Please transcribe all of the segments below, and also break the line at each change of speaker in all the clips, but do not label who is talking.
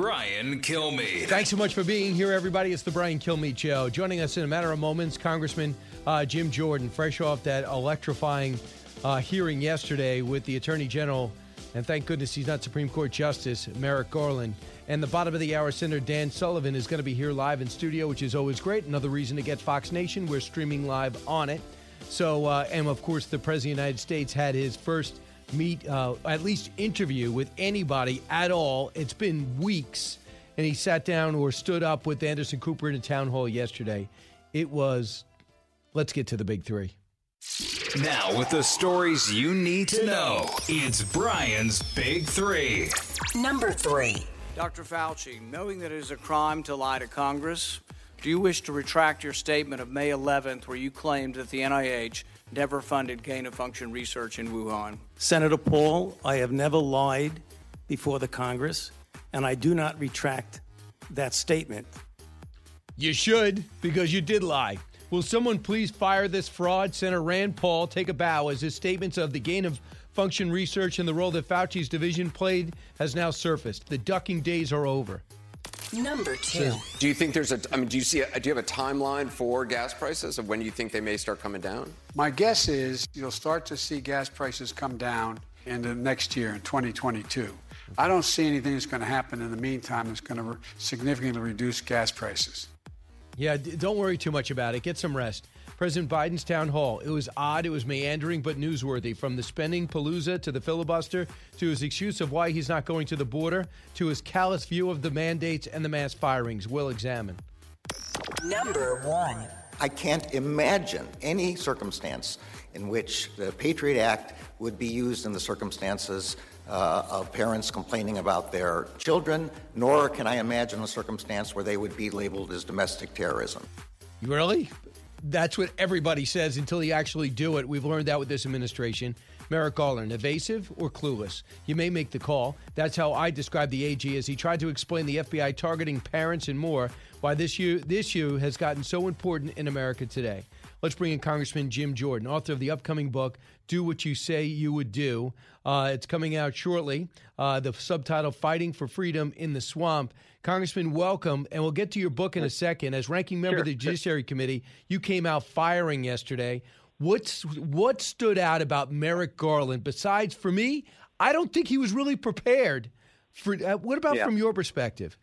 Brian Kilmeade.
Thanks so much for being here, everybody. It's the Brian Kilmeade Show. Joining us in a matter of moments, Congressman uh, Jim Jordan, fresh off that electrifying uh, hearing yesterday with the Attorney General, and thank goodness he's not Supreme Court Justice Merrick Garland. And the bottom of the hour, Senator Dan Sullivan is going to be here live in studio, which is always great. Another reason to get Fox Nation. We're streaming live on it. So, uh, and of course, the President of the United States had his first meet, uh, at least interview with anybody at all. It's been weeks. And he sat down or stood up with Anderson Cooper in a town hall yesterday. It was, let's get to the big three.
Now, with the stories you need to know, it's Brian's Big Three.
Number three.
Dr. Fauci, knowing that it is a crime to lie to Congress, do you wish to retract your statement of May 11th where you claimed that the NIH never funded gain of function research in Wuhan?
Senator Paul, I have never lied before the Congress, and I do not retract that statement.
You should, because you did lie. Will someone please fire this fraud? Senator Rand Paul take a bow as his statements of the gain of function research and the role that Fauci's division played has now surfaced. The ducking days are over.
Number two.
Do you think there's a? I mean, do you see? A, do you have a timeline for gas prices of when you think they may start coming down?
My guess is you'll start to see gas prices come down in the next year, in 2022. I don't see anything that's going to happen in the meantime that's going to re- significantly reduce gas prices.
Yeah, d- don't worry too much about it. Get some rest. President Biden's town hall. It was odd, it was meandering, but newsworthy. From the spending palooza to the filibuster to his excuse of why he's not going to the border to his callous view of the mandates and the mass firings. We'll examine.
Number one.
I can't imagine any circumstance in which the Patriot Act would be used in the circumstances uh, of parents complaining about their children, nor can I imagine a circumstance where they would be labeled as domestic terrorism.
Really? That's what everybody says until you actually do it. We've learned that with this administration. Merrick Garland, evasive or clueless? You may make the call. That's how I describe the AG as he tried to explain the FBI targeting parents and more, why this issue, this issue has gotten so important in America today. Let's bring in Congressman Jim Jordan, author of the upcoming book, Do What You Say You Would Do. Uh, it's coming out shortly. Uh, the subtitle, Fighting for Freedom in the Swamp. Congressman, welcome. And we'll get to your book in a second. As ranking member of the Judiciary Committee, you came out firing yesterday. What's what stood out about Merrick Garland? Besides, for me, I don't think he was really prepared. For uh, what about
Yeah.
from your perspective?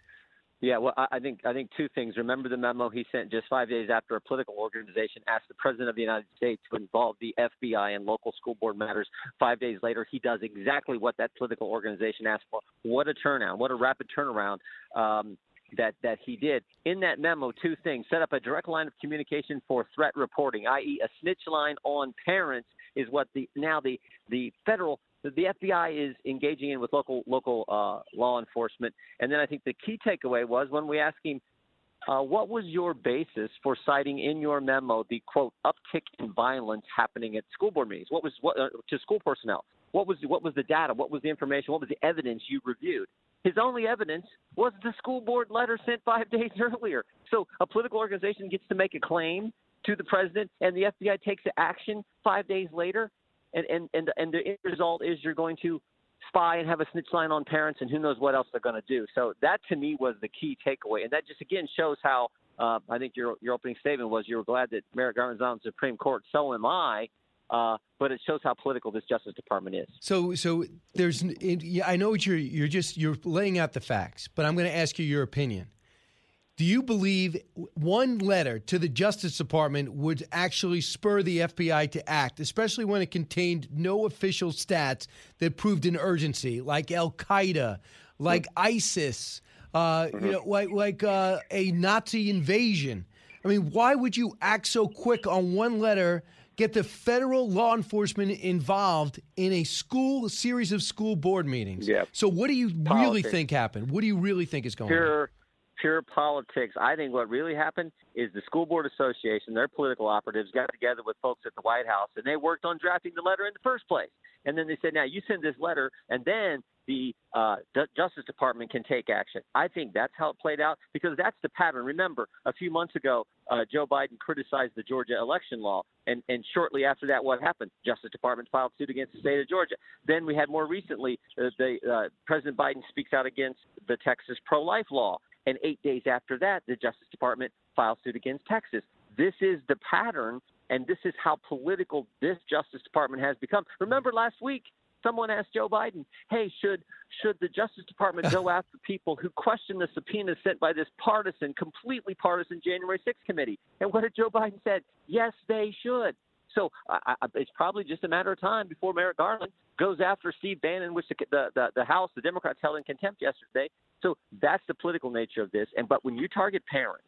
Yeah, well, I think I think two things. Remember the memo he sent just five days after a political organization asked the president of the United States to involve the FBI in local school board matters. Five days later, he does exactly what that political organization asked for. What a turnaround! What a rapid turnaround um, that that he did. In that memo, two things: set up a direct line of communication for threat reporting, i.e., a snitch line on parents, is what the now the the federal the FBI is engaging in with local local uh, law enforcement. And then I think the key takeaway was when we asked him, uh, what was your basis for citing in your memo the quote uptick in violence happening at school board meetings? What was what uh, to school personnel? What was what was the data? What was the information? What was the evidence you reviewed? His only evidence was the school board letter sent five days earlier. So a political organization gets to make a claim to the president, and the FBI takes action five days later and and and, and the end result is you're going to spy and have a snitch line on parents and who knows what else they're going to do. So that to me was the key takeaway, and that just again shows how uh, I think your your opening statement was you were glad that Merrick Garland's on the Supreme Court. So am I. Uh, but it shows how political this Justice Department is.
So, so there's. It, yeah, I know what you're. You're just. You're laying out the facts, but I'm going to ask you your opinion. Do you believe one letter to the Justice Department would actually spur the FBI to act, especially when it contained no official stats that proved an urgency, like Al Qaeda, like ISIS, uh, you know, like like uh, a Nazi invasion? I mean, why would you act so quick on one letter? Get the federal law enforcement involved in a school a series of school board meetings.
Yeah.
So, what do you really think happened? What do you really think is going on?
Pure, politics. I think what really happened is the school board association, their political operatives, got together with folks at the White House, and they worked on drafting the letter in the first place. And then they said, now you send this letter, and then the uh, D- Justice Department can take action. I think that's how it played out because that's the pattern. Remember, a few months ago, uh, Joe Biden criticized the Georgia election law, and, and shortly after that, what happened? Justice Department filed suit against the state of Georgia. Then we had more recently, uh, the uh, President Biden speaks out against the Texas pro-life law, and eight days after that, the Justice Department files suit against Texas. This is the pattern, and this is how political this Justice Department has become. Remember last week, someone asked Joe Biden, "Hey, should should the Justice Department go after people who question the subpoena sent by this partisan, completely partisan January 6th committee?" And what did Joe Biden said? Yes, they should. So I, I, it's probably just a matter of time before Merrick Garland goes after Steve Bannon, which the, the, the House, the Democrats held in contempt yesterday. So that's the political nature of this. And but when you target parents,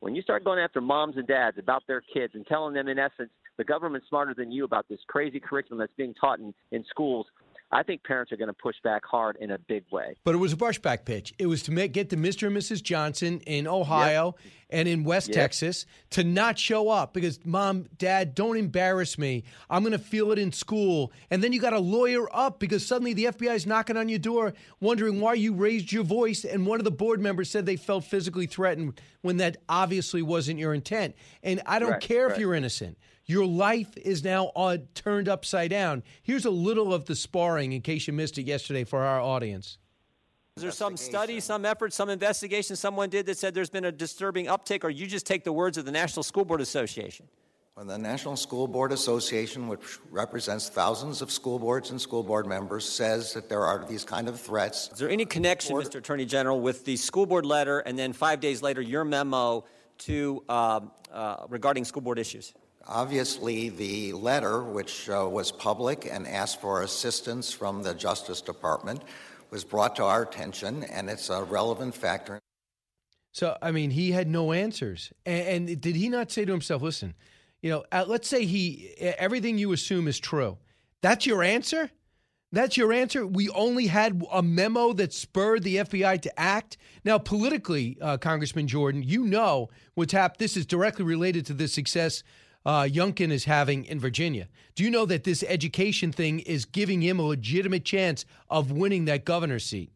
when you start going after moms and dads about their kids and telling them in essence the government's smarter than you about this crazy curriculum that's being taught in, in schools, I think parents are going to push back hard in a big way.
But it was a brushback pitch. It was to make get the Mr. and Mrs. Johnson in Ohio yep. and in West yep. Texas to not show up because mom, dad, don't embarrass me. I'm going to feel it in school. And then you got a lawyer up because suddenly the FBI is knocking on your door wondering why you raised your voice and one of the board members said they felt physically threatened when that obviously wasn't your intent. And I don't
right,
care
right.
if you're innocent. Your life is now uh, turned upside down. Here's a little of the sparring in case you missed it yesterday for our audience.
Is there some study, some effort, some investigation someone did that said there's been a disturbing uptick, or you just take the words of the National School Board Association?
Well, the National School Board Association, which represents thousands of school boards and school board members, says that there are these kind of threats.
Is there any connection, Mr. Attorney General, with the school board letter and then five days later your memo to uh, uh, regarding school board issues?
Obviously, the letter, which uh, was public and asked for assistance from the Justice Department, was brought to our attention, and it's a relevant factor.
So, I mean, he had no answers. And, and did he not say to himself, listen, you know, uh, let's say he, everything you assume is true. That's your answer? That's your answer? We only had a memo that spurred the FBI to act? Now, politically, uh, Congressman Jordan, you know what's happened. This is directly related to the success uh, Youngkin is having in Virginia. Do you know that this education thing is giving him a legitimate chance of winning that governor's seat?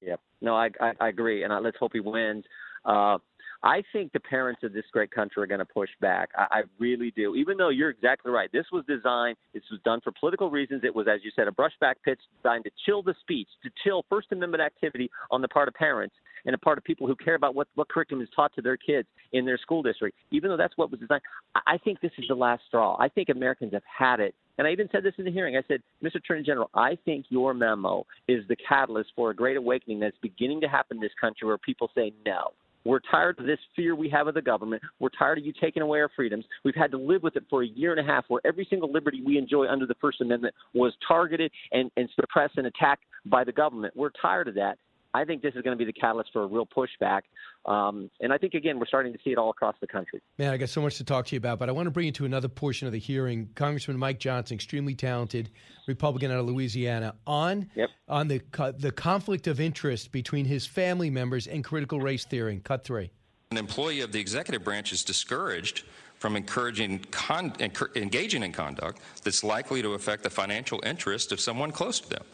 Yep. No, I, I, I agree, and I, let's hope he wins. Uh, I think the parents of this great country are going to push back. I, I really do. Even though you're exactly right, this was designed. This was done for political reasons. It was, as you said, a brushback pitch designed to chill the speech, to chill First Amendment activity on the part of parents and a part of people who care about what what curriculum is taught to their kids in their school district. Even though that's what was designed, I think this is the last straw. I think Americans have had it. And I even said this in the hearing. I said, Mr. Attorney General, I think your memo is the catalyst for a great awakening that's beginning to happen in this country where people say no. We're tired of this fear we have of the government. We're tired of you taking away our freedoms. We've had to live with it for a year and a half where every single liberty we enjoy under the First Amendment was targeted and, and suppressed and attacked by the government. We're tired of that. I think this is going to be the catalyst for a real pushback. Um, and I think, again, we're starting to see it all across the country.
Man, I got so much to talk to you about, but I want to bring you to another portion of the hearing. Congressman Mike Johnson, extremely talented Republican out of Louisiana, on,
yep.
on the, the conflict of interest between his family members and critical race theory. Cut three.
An employee of the executive branch is discouraged from encouraging con- engaging in conduct that's likely to affect the financial interest of someone close to them.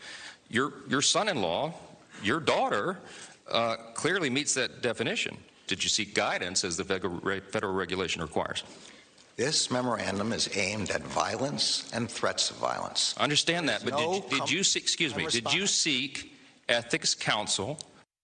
Your, your son in law your daughter uh, clearly meets that definition. Did you seek guidance as the federal regulation requires?
This memorandum is aimed at violence and threats of violence.
understand that, but no did, did you see, excuse me, did you seek ethics counsel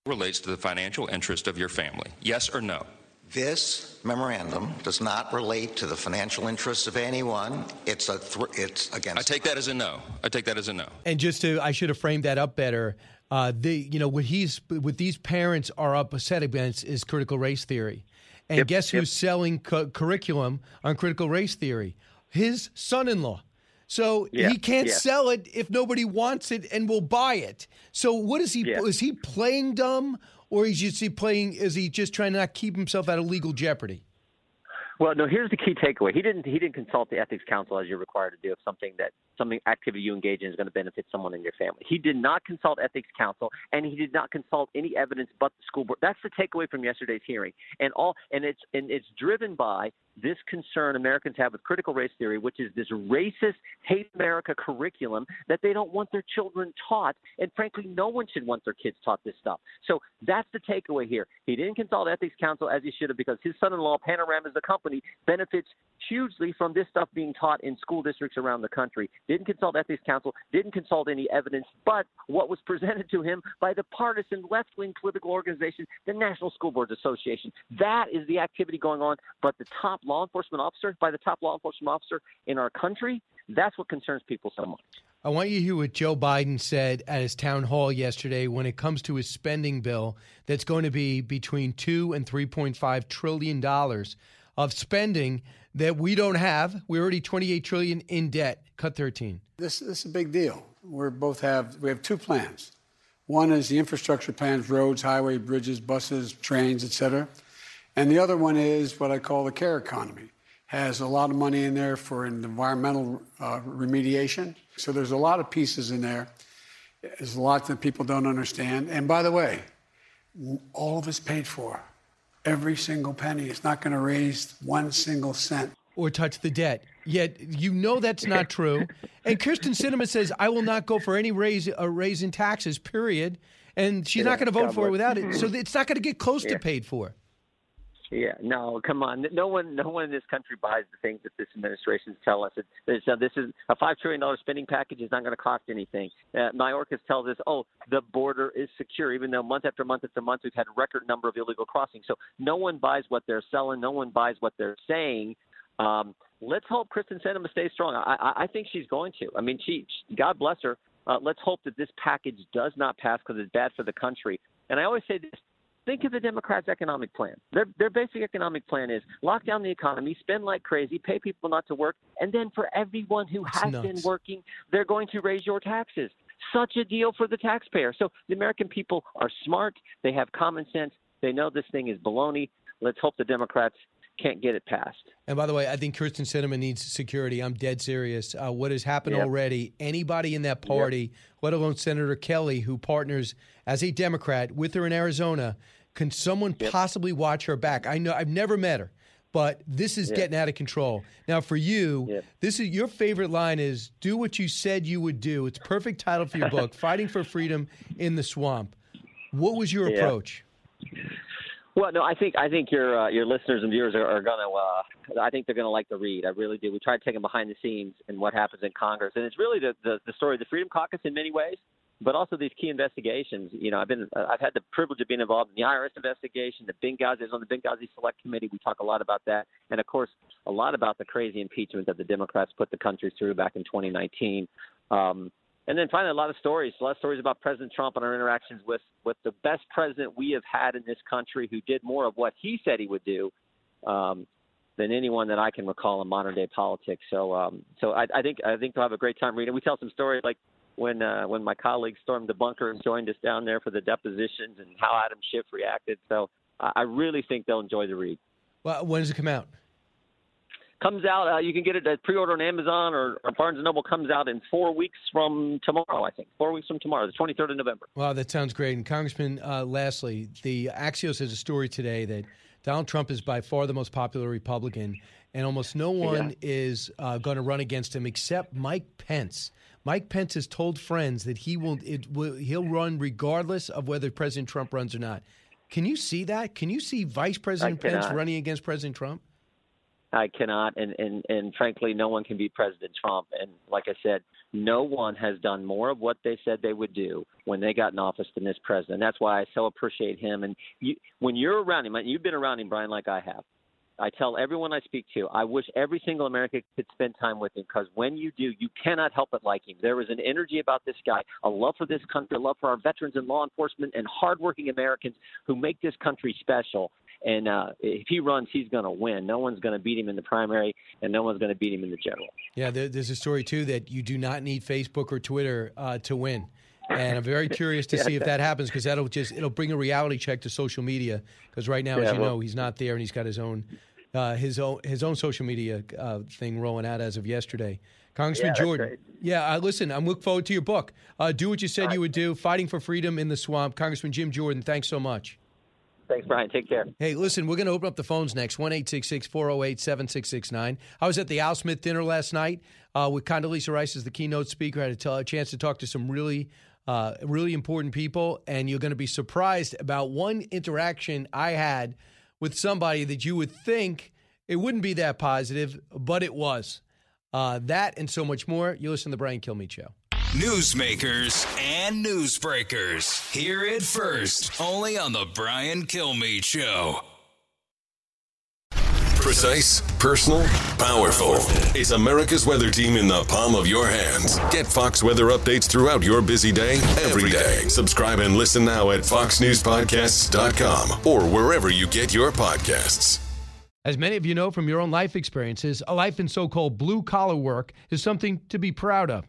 relates to the financial interest of your family? Yes or no?
This memorandum does not relate to the financial interests of anyone. It's a th- it's against.
I take that as a no. I take that as a no.
And just to, I should have framed that up better. Uh, the you know what he's what these parents are upset against is critical race theory, and
yep,
guess
yep.
who's selling cu- curriculum on critical race theory? His son-in-law. So
yeah,
he can't
yeah.
sell it if nobody wants it and will buy it. So what is he?
Yeah.
Is he playing dumb, or is he playing? Is he just trying to not keep himself out of legal jeopardy?
Well, no. Here's the key takeaway. He didn't. He didn't consult the ethics council as you're required to do. If something that something activity you engage in is going to benefit someone in your family. He did not consult ethics counsel, and he did not consult any evidence but the school board. That's the takeaway from yesterday's hearing, and all and it's and it's driven by this concern Americans have with critical race theory, which is this racist, hate America curriculum that they don't want their children taught. And frankly, no one should want their kids taught this stuff. So that's the takeaway here. He didn't consult ethics counsel as he should have because his son in law, Panorama, as a company, benefits hugely from this stuff being taught in school districts around the country. Didn't consult ethics counsel, didn't consult any evidence, but what was presented to him by the partisan left wing political organization, the National School Boards Association. That is the activity going on. But the top law enforcement officer, by the top law enforcement officer in our country, that's what concerns people so much.
I want you to hear what Joe Biden said at his town hall yesterday when it comes to his spending bill that's going to be between 2 and 3.5 trillion dollars of spending that we don't have. We're already 28 trillion in debt. Cut 13.
This, this is a big deal. We both have we have two plans. One is the infrastructure plans, roads, highway, bridges, buses, trains, et cetera. And the other one is what I call the care economy. Has a lot of money in there for environmental uh, remediation. So there's a lot of pieces in there. There's a lot that people don't understand. And by the way, all of it's paid for. Every single penny. It's not going to raise one single cent.
Or touch the debt. Yet you know that's not true. And Kyrsten Sinema says, I will not go for any raise, a raise in taxes, period. And she's not going to vote for it without it. So mm-hmm. it's not going to get close
Yeah.
to paid for.
Yeah, no, come on. No one, no one in this country buys the things that this administration tell us. It's, uh, this is a five trillion dollar spending package is not going to cost anything. Uh, Mayorkas tells us, oh, the border is secure, even though month after month after month we've had a record number of illegal crossings. So no one buys what they're selling. No one buys what they're saying. Um, let's hope Kristen Sinema stays strong. I, I, I think she's going to. I mean, she, God bless her. Uh, let's hope that this package does not pass because it's bad for the country. And I always say this: think of the Democrats' economic plan. Their their basic economic plan is lock down the economy, spend like crazy, pay people not to work, and then for everyone who has been working, they're going to raise your taxes. Such a deal for the taxpayer. So the American people are smart. They have common sense. They know this thing is baloney. Let's hope the Democrats can't get it passed.
And by the way, I think Kyrsten Sinema needs security. I'm dead serious. Uh, what has happened
Yep.
already, anybody in that party, let alone Senator Kelly, who partners as a Democrat with her in Arizona, can someone possibly watch her back? I know I've never met her, but this is
Yeah.
getting out of control. Now, for you,
Yeah.
this is your favorite line is "Do what you said you would do." It's perfect title for your book, "Fighting for Freedom in the Swamp." What was your approach?
Well, no, I think I think your uh, your listeners and viewers are, are gonna. Uh, I think they're gonna like the read. I really do. We try to take them behind the scenes and what happens in Congress, and it's really the, the the story of the Freedom Caucus in many ways, but also these key investigations. You know, I've been uh, I've had the privilege of being involved in the IRS investigation, the Benghazi I was on the Benghazi Select Committee. We talk a lot about that, and of course, a lot about the crazy impeachment that the Democrats put the country through back in 2019. Um, and then finally, a lot of stories, a lot of stories about President Trump and our interactions with with the best president we have had in this country, who did more of what he said he would do um, than anyone that I can recall in modern day politics. So, um, so I, I think I think they'll have a great time reading. We tell some stories like when uh, when my colleagues stormed the bunker and joined us down there for the depositions, and how Adam Schiff reacted. So, I, I really think they'll enjoy the read.
Well, when does it come out?
Comes out. Uh, you can get it at pre-order on Amazon or, or Barnes and Noble. Comes out in four weeks from tomorrow. I think four weeks from tomorrow, the 23rd of November.
Wow, that sounds great. And Congressman, uh, lastly, the Axios has a story today that Donald Trump is by far the most popular Republican, and almost no one
Yeah.
is uh, going to run against him except Mike Pence. Mike Pence has told friends that he will, it will he'll run regardless of whether President Trump runs or not. Can you see that? Can you see Vice President Pence running against President Trump?
I cannot, and, and and frankly, no one can beat President Trump. And like I said, no one has done more of what they said they would do when they got in office than this president. That's why I so appreciate him. And you, when you're around him, and you've been around him, Brian, like I have. I tell everyone I speak to, I wish every single American could spend time with him because when you do, you cannot help but like him. There is an energy about this guy, a love for this country, a love for our veterans and law enforcement and hardworking Americans who make this country special. And uh, if he runs, he's going to win. No one's going to beat him in the primary, and no one's going to beat him in the general.
Yeah, there, there's a story too that you do not need Facebook or Twitter uh, to win, and I'm very curious to
Yeah,
see if that happens because that'll just it'll bring a reality check to social media because right now, as you
well-
know, he's not there and he's got his own uh, his own his own social media uh, thing rolling out as of yesterday. Congressman
Yeah,
Jordan. Yeah, uh, listen, I'm looking forward to your book. Uh, do what you said you would do. Fighting for freedom in the swamp. Congressman Jim Jordan. Thanks so much.
Thanks, Brian. Take care.
Hey, listen, we're going to open up the phones next 1 408 7669. I was at the Al Smith dinner last night uh, with Condoleezza Rice as the keynote speaker. I had a, chance to talk to some really, uh, really important people, and you're going to be surprised about one interaction I had with somebody that you would think it wouldn't be that positive, but it was. Uh, that and so much more. You listen to the Brian Kilmeade Show.
Newsmakers and newsbreakers. Hear it first, only on the Brian Kilmeade Show.
Precise, personal, powerful. It's America's weather team in the palm of your hands. Get Fox weather updates throughout your busy day, every day. Subscribe and listen now at foxnewspodcasts.com or wherever you get your podcasts.
As many of you know from your own life experiences, a life in so called blue collar work is something to be proud of.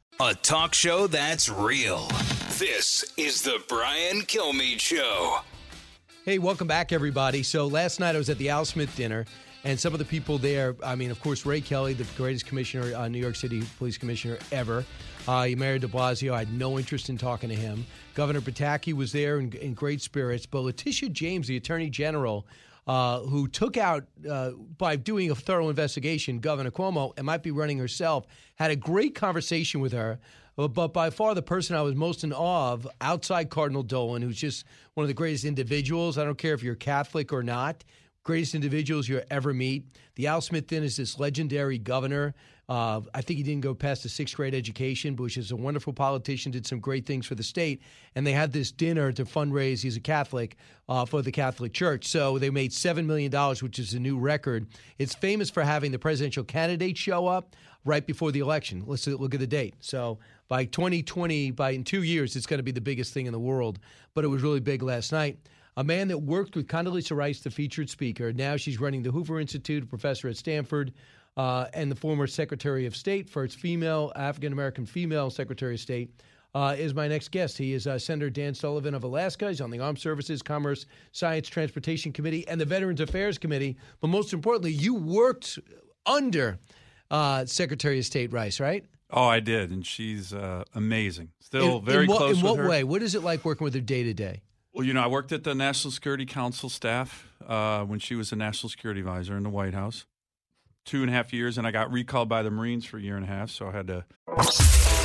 A talk show that's real. This is the Brian Kilmeade Show.
Hey, welcome back, everybody. So last night I was at the Al Smith dinner, and some of the people there, I mean, of course, Ray Kelly, the greatest commissioner, uh, New York City police commissioner ever. Uh, married de Blasio, I had no interest in talking to him. Governor Pataki was there in, in great spirits, but Letitia James, the Attorney General, uh, who took out, uh, by doing a thorough investigation, Governor Cuomo and might be running herself, had a great conversation with her. Uh, But by far, the person I was most in awe of, outside Cardinal Dolan, who's just one of the greatest individuals. I don't care if you're Catholic or not, greatest individuals you'll ever meet. The Al Smith then is this legendary governor. Uh, I think he didn't go past the sixth grade education, Bush is a wonderful politician, did some great things for the state. And they had this dinner to fundraise, he's a Catholic, uh, for the Catholic Church. So they made $7 million, which is a new record. It's famous for having the presidential candidate show up right before the election. Let's look at the date. So by 2020, by in two years, it's going to be the biggest thing in the world. But it was really big last night. A man that worked with Condoleezza Rice, the featured speaker. Now she's running the Hoover Institute, a professor at Stanford, uh, and the former Secretary of State, first female, African American female Secretary of State. Uh, is my next guest. He is uh, Senator Dan Sullivan of Alaska. He's on the Armed Services, Commerce, Science, Transportation Committee, and the Veterans Affairs Committee. But most importantly, you worked under uh, Secretary of State Rice, right?
Oh, I did, and she's uh, amazing. Still
in,
very
in what,
close.
In what
her.
way? What is it like working with her day to day?
Well, you know, I worked at the National Security Council staff uh, when she was the National Security Advisor in the White House. Two and a half years, and I got recalled by the Marines for a year and a half, so I had to.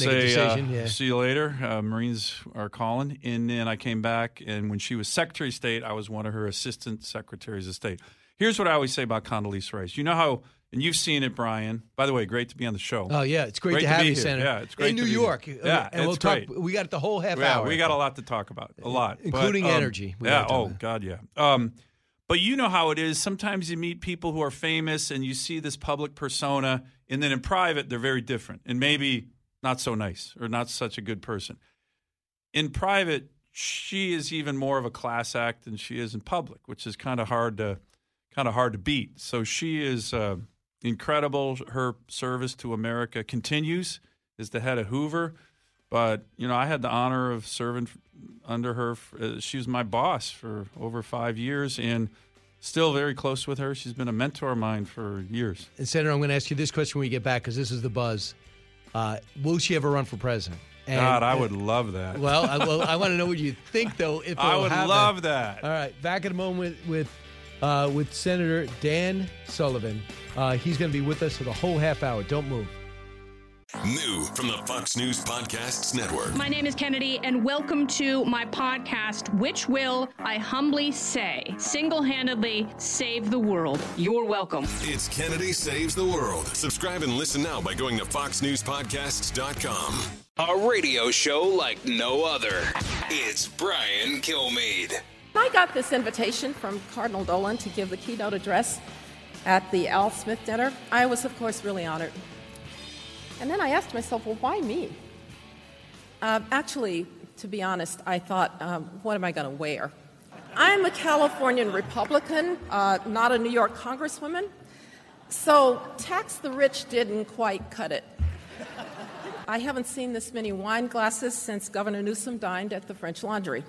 Make a
Say,
decision,
uh,
yeah.
see you later. Uh, Marines are calling. And then I came back, and when she was Secretary of State, I was one of her assistant secretaries of state. Here's what I always say about Condoleezza Rice. You know how, and you've seen it, Brian. By the way, great to be on the show.
Oh yeah, it's great, to have
be
you,
here.
Senator.
Yeah, it's great
in
to
New York.
Here.
Uh,
Yeah,
and we'll
it's
talk.
great.
We got the whole half
yeah,
hour.
we got a lot to talk about. A lot, But,
Including
um,
energy. We
Yeah. Oh
about.
God, yeah. Um, but you know how it is. Sometimes you meet people who are famous, and you see this public persona, and then in private they're very different, and maybe not so nice or not such a good person. In private, she is even more of a class act than she is in public, which is kind of hard to kind of hard to beat. So she is uh, incredible. Her service to America continues as the head of Hoover. But you know, I had the honor of serving under her. Uh, she was my boss for over five years, and still very close with her. She's been a mentor of mine for years.
And Senator, I'm going to ask you this question when we get back because this is the buzz. Uh, will she ever run for president?
And, God, I would love that.
Well, I, well, I want to know what you think, though. If
I would love
that.
that.
All right, back in a moment with uh, with Senator Dan Sullivan. Uh, he's going to be with us for the whole half hour. Don't move.
New from the Fox News Podcasts Network.
My name is Kennedy, and welcome to my podcast, which will, I humbly say, single handedly save the world. You're welcome.
It's Kennedy Saves the World. Subscribe and listen now by going to FoxNewsPodcasts.com.
A radio show like no other. It's Brian Kilmeade.
I got this invitation from Cardinal Dolan to give the keynote address at the Al Smith dinner. I was, of course, really honored. And then I asked myself, well, why me? Uh, actually, to be honest, I thought, um, what am I going to wear? I'm a Californian Republican, uh, not a New York Congresswoman. So, tax the rich didn't quite cut it. I haven't seen this many wine glasses since Governor Newsom dined at the French Laundry.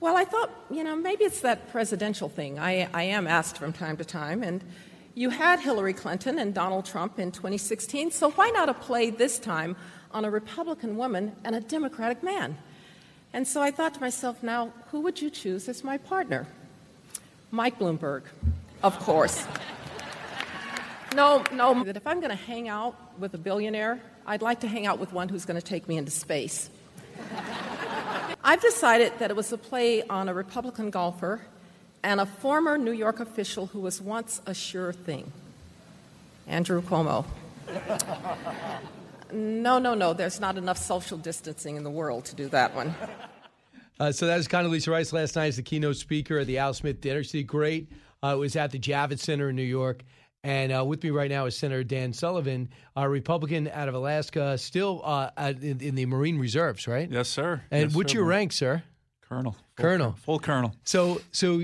well, I thought, you know, maybe it's that presidential thing. I, I am asked from time to time, and you had Hillary Clinton and Donald Trump in 2016, so why not a play this time on a Republican woman and a Democratic man? And so I thought to myself, now, who would you choose as my partner? Mike Bloomberg, of course. No, no, that if I'm going to hang out with a billionaire, I'd like to hang out with one who's going to take me into space. I've decided that it was a play on a Republican golfer and a former New York official who was once a sure thing Andrew Cuomo. No, no, no, there's not enough social distancing in the world to do that one.
Uh, so that was Condoleezza Rice last night as the keynote speaker at the Al Smith dinner. She did great. Uh, it was at the Javits Center in New York. And uh, with me right now is Senator Dan Sullivan, a Republican out of Alaska, still uh, in, in, the Marine Reserves, right?
Yes, sir.
And
yes,
what's
sir.
your rank, sir?
Colonel. Full
colonel.
Full colonel.
So, so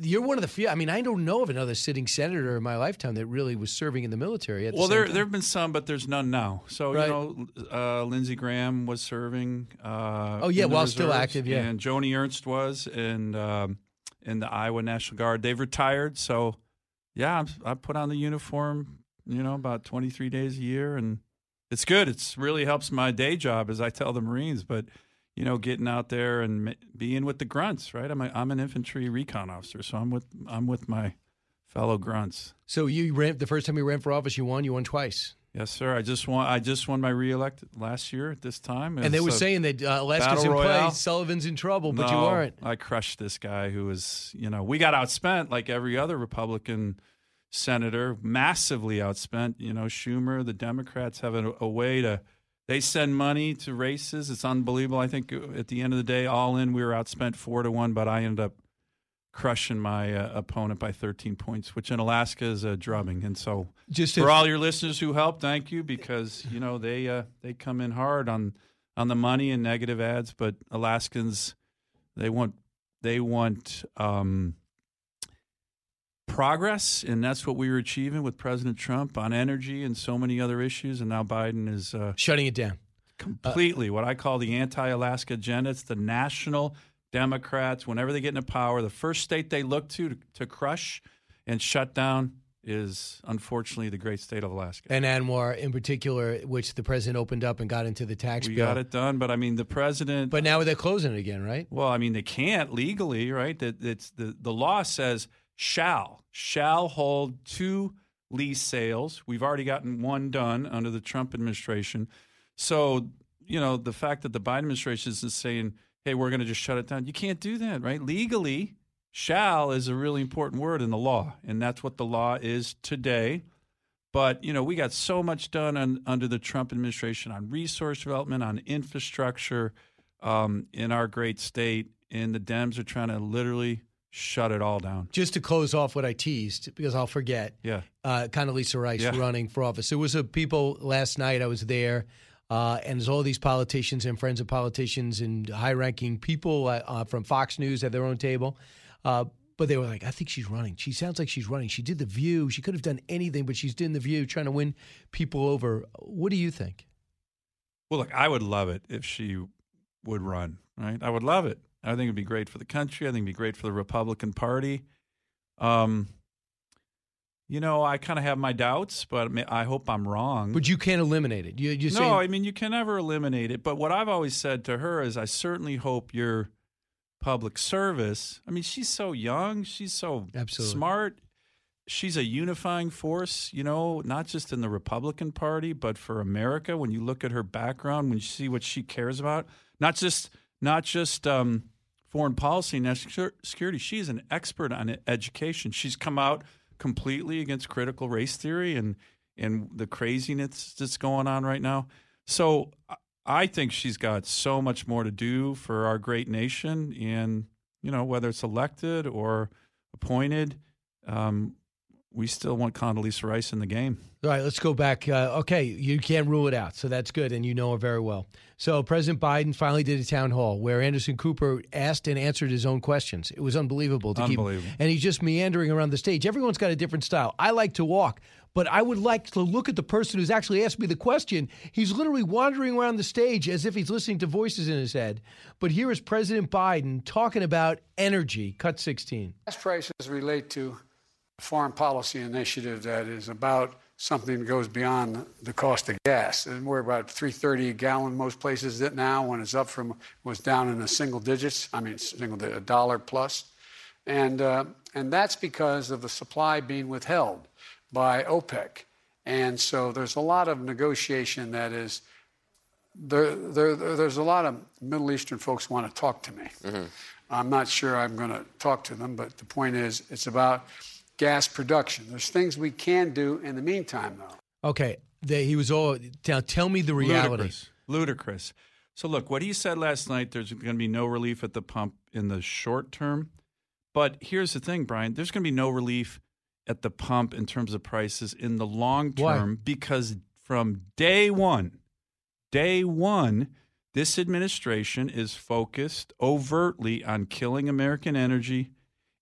you're one of the few. I mean, I don't know of another sitting senator in my lifetime that really was serving in the military. At the
well,
same
there
time.
there have been some, but there's none now. So
Right.
you know, uh, Lindsey Graham was serving. Uh,
Oh, yeah,
in the
while still
reserves,
active, yeah.
And Joni Ernst was, and um, in the Iowa National Guard. They've retired, so yeah, I'm, I put on the uniform. You know, about 23 days a year, and it's good. It's really helps my day job, as I tell the Marines. But you know, getting out there and being with the grunts, right? I'm a, I'm an infantry recon officer, so I'm with I'm with my fellow grunts.
So you ran the first time you ran for office, you won. You won twice.
Yes, sir. I just won. I just won my reelect last year at this time.
And they were saying that uh, Alaska's in play. Sullivan's in trouble, but you
No,
weren't.
I crushed this guy who was, you know, we got outspent like every other Republican senator, massively outspent. You know, Schumer, the Democrats have a, a way to. They send money to races. It's unbelievable. I think uh, at the end of the day, all in, we were outspent four to one, but I ended up crushing my uh, opponent by 13 points, which in Alaska is a drubbing. And so,
Just
for
to-
all your listeners who helped, thank you because you know they uh, they come in hard on on the money and negative ads, but Alaskans they want they want um, progress, and that's what we were achieving with President Trump on energy and so many other issues, and now Biden is uh,
shutting it down
completely. what I call the anti-Alaska agenda. It's the national Democrats. Whenever they get into power, the first state they look to to, to crush and shut down is unfortunately the great state of Alaska.
And ANWR, in particular, which the president opened up and got into the tax
we
bill.
got it done, but I mean the president.
But now they're closing it again, right?
Well, I mean they can't legally, right? That it's the the law says shall shall hold two lease sales. We've already gotten one done under the Trump administration. So, you know, the fact that the Biden administration is saying, "Hey, we're going to just shut it down." You can't do that, right? Legally, shall is a really important word in the law, and that's what the law is today. But you know, we got so much done on, under the Trump administration on resource development, on infrastructure um, in our great state, and the Dems are trying to literally shut it all down.
Just to close off what I teased, because I'll forget.
Yeah.
Uh, Condoleezza Rice
Yeah.
running for office. There was a people last night. I was there, uh, and there's all these politicians and friends of politicians and high-ranking people uh, uh, from Fox News at their own table. Uh, but they were like, "I think she's running. She sounds like she's running. She did the View. She could have done anything, but she's doing the View, trying to win people over." What do you think?
Well, look, I would love it if she would run, right? I would love it. I think it'd be great for the country. I think it'd be great for the Republican Party. Um, you know, I kind of have my doubts, but I hope I'm wrong.
But you can't eliminate it. You, you
no,
saying
I mean you can never eliminate it. But what I've always said to her is, I certainly hope your public service. I mean, she's so young. She's so
Absolutely.
smart. She's a unifying force. You know, not just in the Republican Party, but for America. When you look at her background, when you see what she cares about, not just not just um, foreign policy and national security. She's an expert on education. She's come out completely against critical race theory and and the craziness that's going on right now. So I- think she's got so much more to do for our great nation, and you know whether it's elected or appointed, um, we still want Condoleezza Rice in the game.
All right, let's go back. Uh, okay, you can't rule it out, so that's good, and you know her very well. So President Biden finally did a town hall where Anderson Cooper asked and answered his own questions. It was unbelievable. To
Unbelievable.
Keep, and he's just meandering around the stage. Everyone's got a different style. I like to walk, but I would like to look at the person who's actually asked me the question. He's literally wandering around the stage as if he's listening to voices in his head. But here is President Biden talking about energy. Cut 16.
Gas prices relate to a foreign policy initiative that is about something that goes beyond the cost of gas. And we're about 330 a gallon most places it now when it's up from was down in the single digits. I mean single a dollar plus. And uh, and that's because of the supply being withheld by OPEC. And so there's a lot of negotiation that is there, there, there- there's a lot of Middle Eastern folks want to talk to me. I'm not sure I'm going to talk to them, but the point is, it's about gas production. There's things we can do in the meantime, though.
Okay, they, he was all. Now tell me the reality.
Ludicrous. Ludicrous. So look, what he said last night, there's going to be no relief at the pump in the short term. But here's the thing, Brian, there's going to be no relief at the pump in terms of prices in the long
Why?
term because from day one, day one, this administration is focused overtly on killing American energy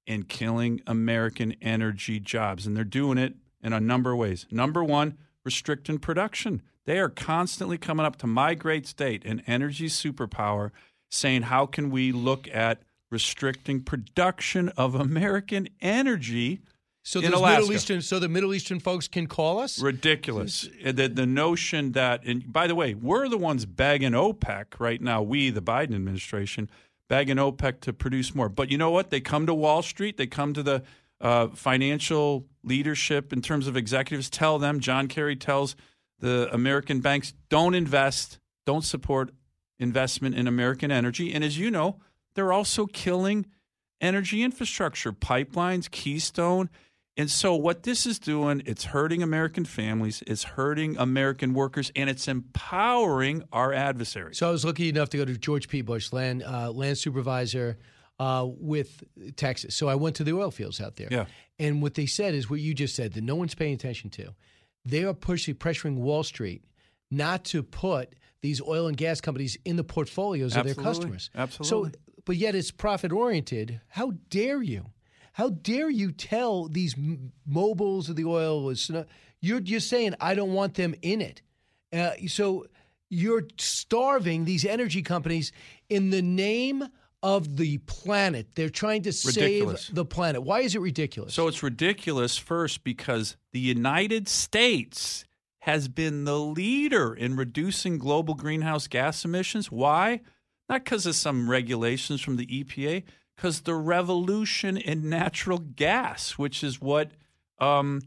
and killing American energy jobs. And they're doing it in a number of ways. Number one, restricting production. They are constantly coming up to my great state, an energy superpower, saying, how can we look at restricting production of American energy
So
in Alaska?
Middle Eastern, so the Middle Eastern folks can call us.
Ridiculous. The, the notion that, and by the way, we're the ones begging OPEC right now, we, the Biden administration, begging OPEC to produce more. But you know what? They come to Wall Street, they come to the uh, financial leadership in terms of executives, tell them, John Kerry tells the American banks, don't invest, don't support investment in American energy. And as you know, they're also killing energy infrastructure, pipelines, Keystone. And so what this is doing, it's hurting American families, it's hurting American workers, and it's empowering our adversaries.
So I was lucky enough to go to George P. Bush, land uh, land supervisor uh, with Texas. So I went to the oil fields out there.
Yeah.
And what they said is what you just said that no one's paying attention to. They are pushing, pressuring Wall Street not to put these oil and gas companies in the portfolios of their
Absolutely.
customers.
Absolutely.
So, but yet it's profit oriented. How dare you? How dare you tell these mobiles of the oil you're you're saying I don't want them in it. Uh, so you're starving these energy companies in the name of the planet. They're trying to
Ridiculous.
save the planet. Why is it ridiculous?
So it's ridiculous, first, because the United States has been the leader in reducing global greenhouse gas emissions. Why? Not because of some regulations from the EPA, because the revolution in natural gas, which is what um,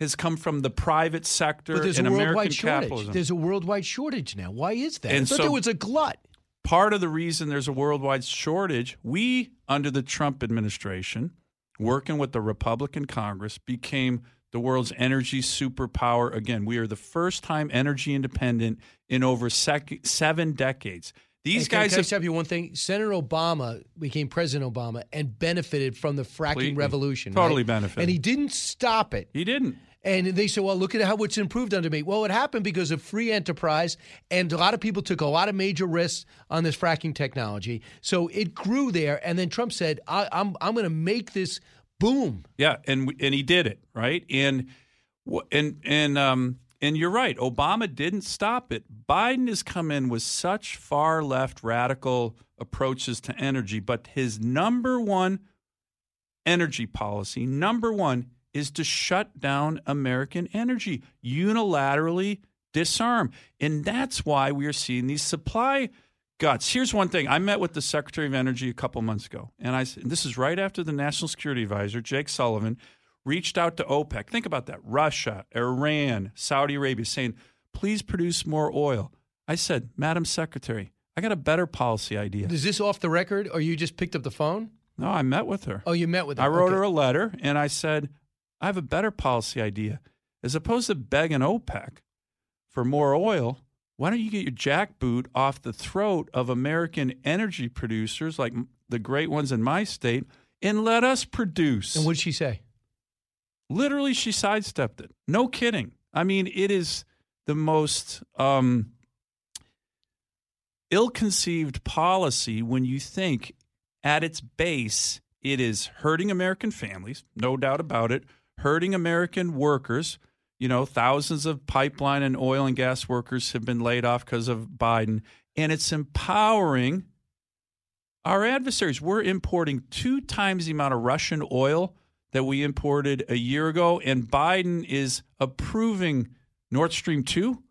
has come from the private sector
but there's
and
a worldwide
American
shortage.
capitalism.
There's a worldwide shortage now. Why is that? I thought
so-
there was a glut.
part of the reason there's a worldwide shortage, we, under the Trump administration, working with the Republican Congress, became the world's energy superpower again. We are the first time energy independent in over sec- seven decades. These
Hey, can I-
guys
Can I
have
stop you one thing? Senator Obama became President Obama and benefited from the fracking
Completely.
revolution.
Totally
right?
benefited.
And he didn't stop it.
He didn't.
And they said, well, look at how it's improved under me. Well, it happened because of free enterprise, and a lot of people took a lot of major risks on this fracking technology. So it grew there. And then Trump said, I, I'm, I'm going to make this boom.
Yeah, and and he did it right, and and and um and you're right. Obama didn't stop it. Biden has come in with such far left radical approaches to energy, but his number one energy policy, number one, is to shut down American energy unilaterally, disarm, and that's why we are seeing these supply guts. Here's one thing. I met with the Secretary of Energy a couple months ago, and I said, this is right after the National Security Advisor, Jake Sullivan, reached out to OPEC. Think about that. Russia, Iran, Saudi Arabia saying, please produce more oil. I said, Madam Secretary, I got a better policy idea.
Is this off the record, or you just picked up the phone?
No, I met with her.
Oh, you met with her.
I wrote
Okay.
her a letter and I said, I have a better policy idea. As opposed to begging OPEC for more oil, why don't you get your jackboot off the throat of American energy producers like the great ones in my state and let us produce?
And what did she say?
Literally, she sidestepped it. No kidding. I mean, it is the most um, ill conceived policy when you think at its base it is hurting American families, no doubt about it, hurting American workers. You know, thousands of pipeline and oil and gas workers have been laid off because of Biden, and it's empowering our adversaries. We're importing two times the amount of Russian oil that we imported a year ago, and Biden is approving Nord Stream 2,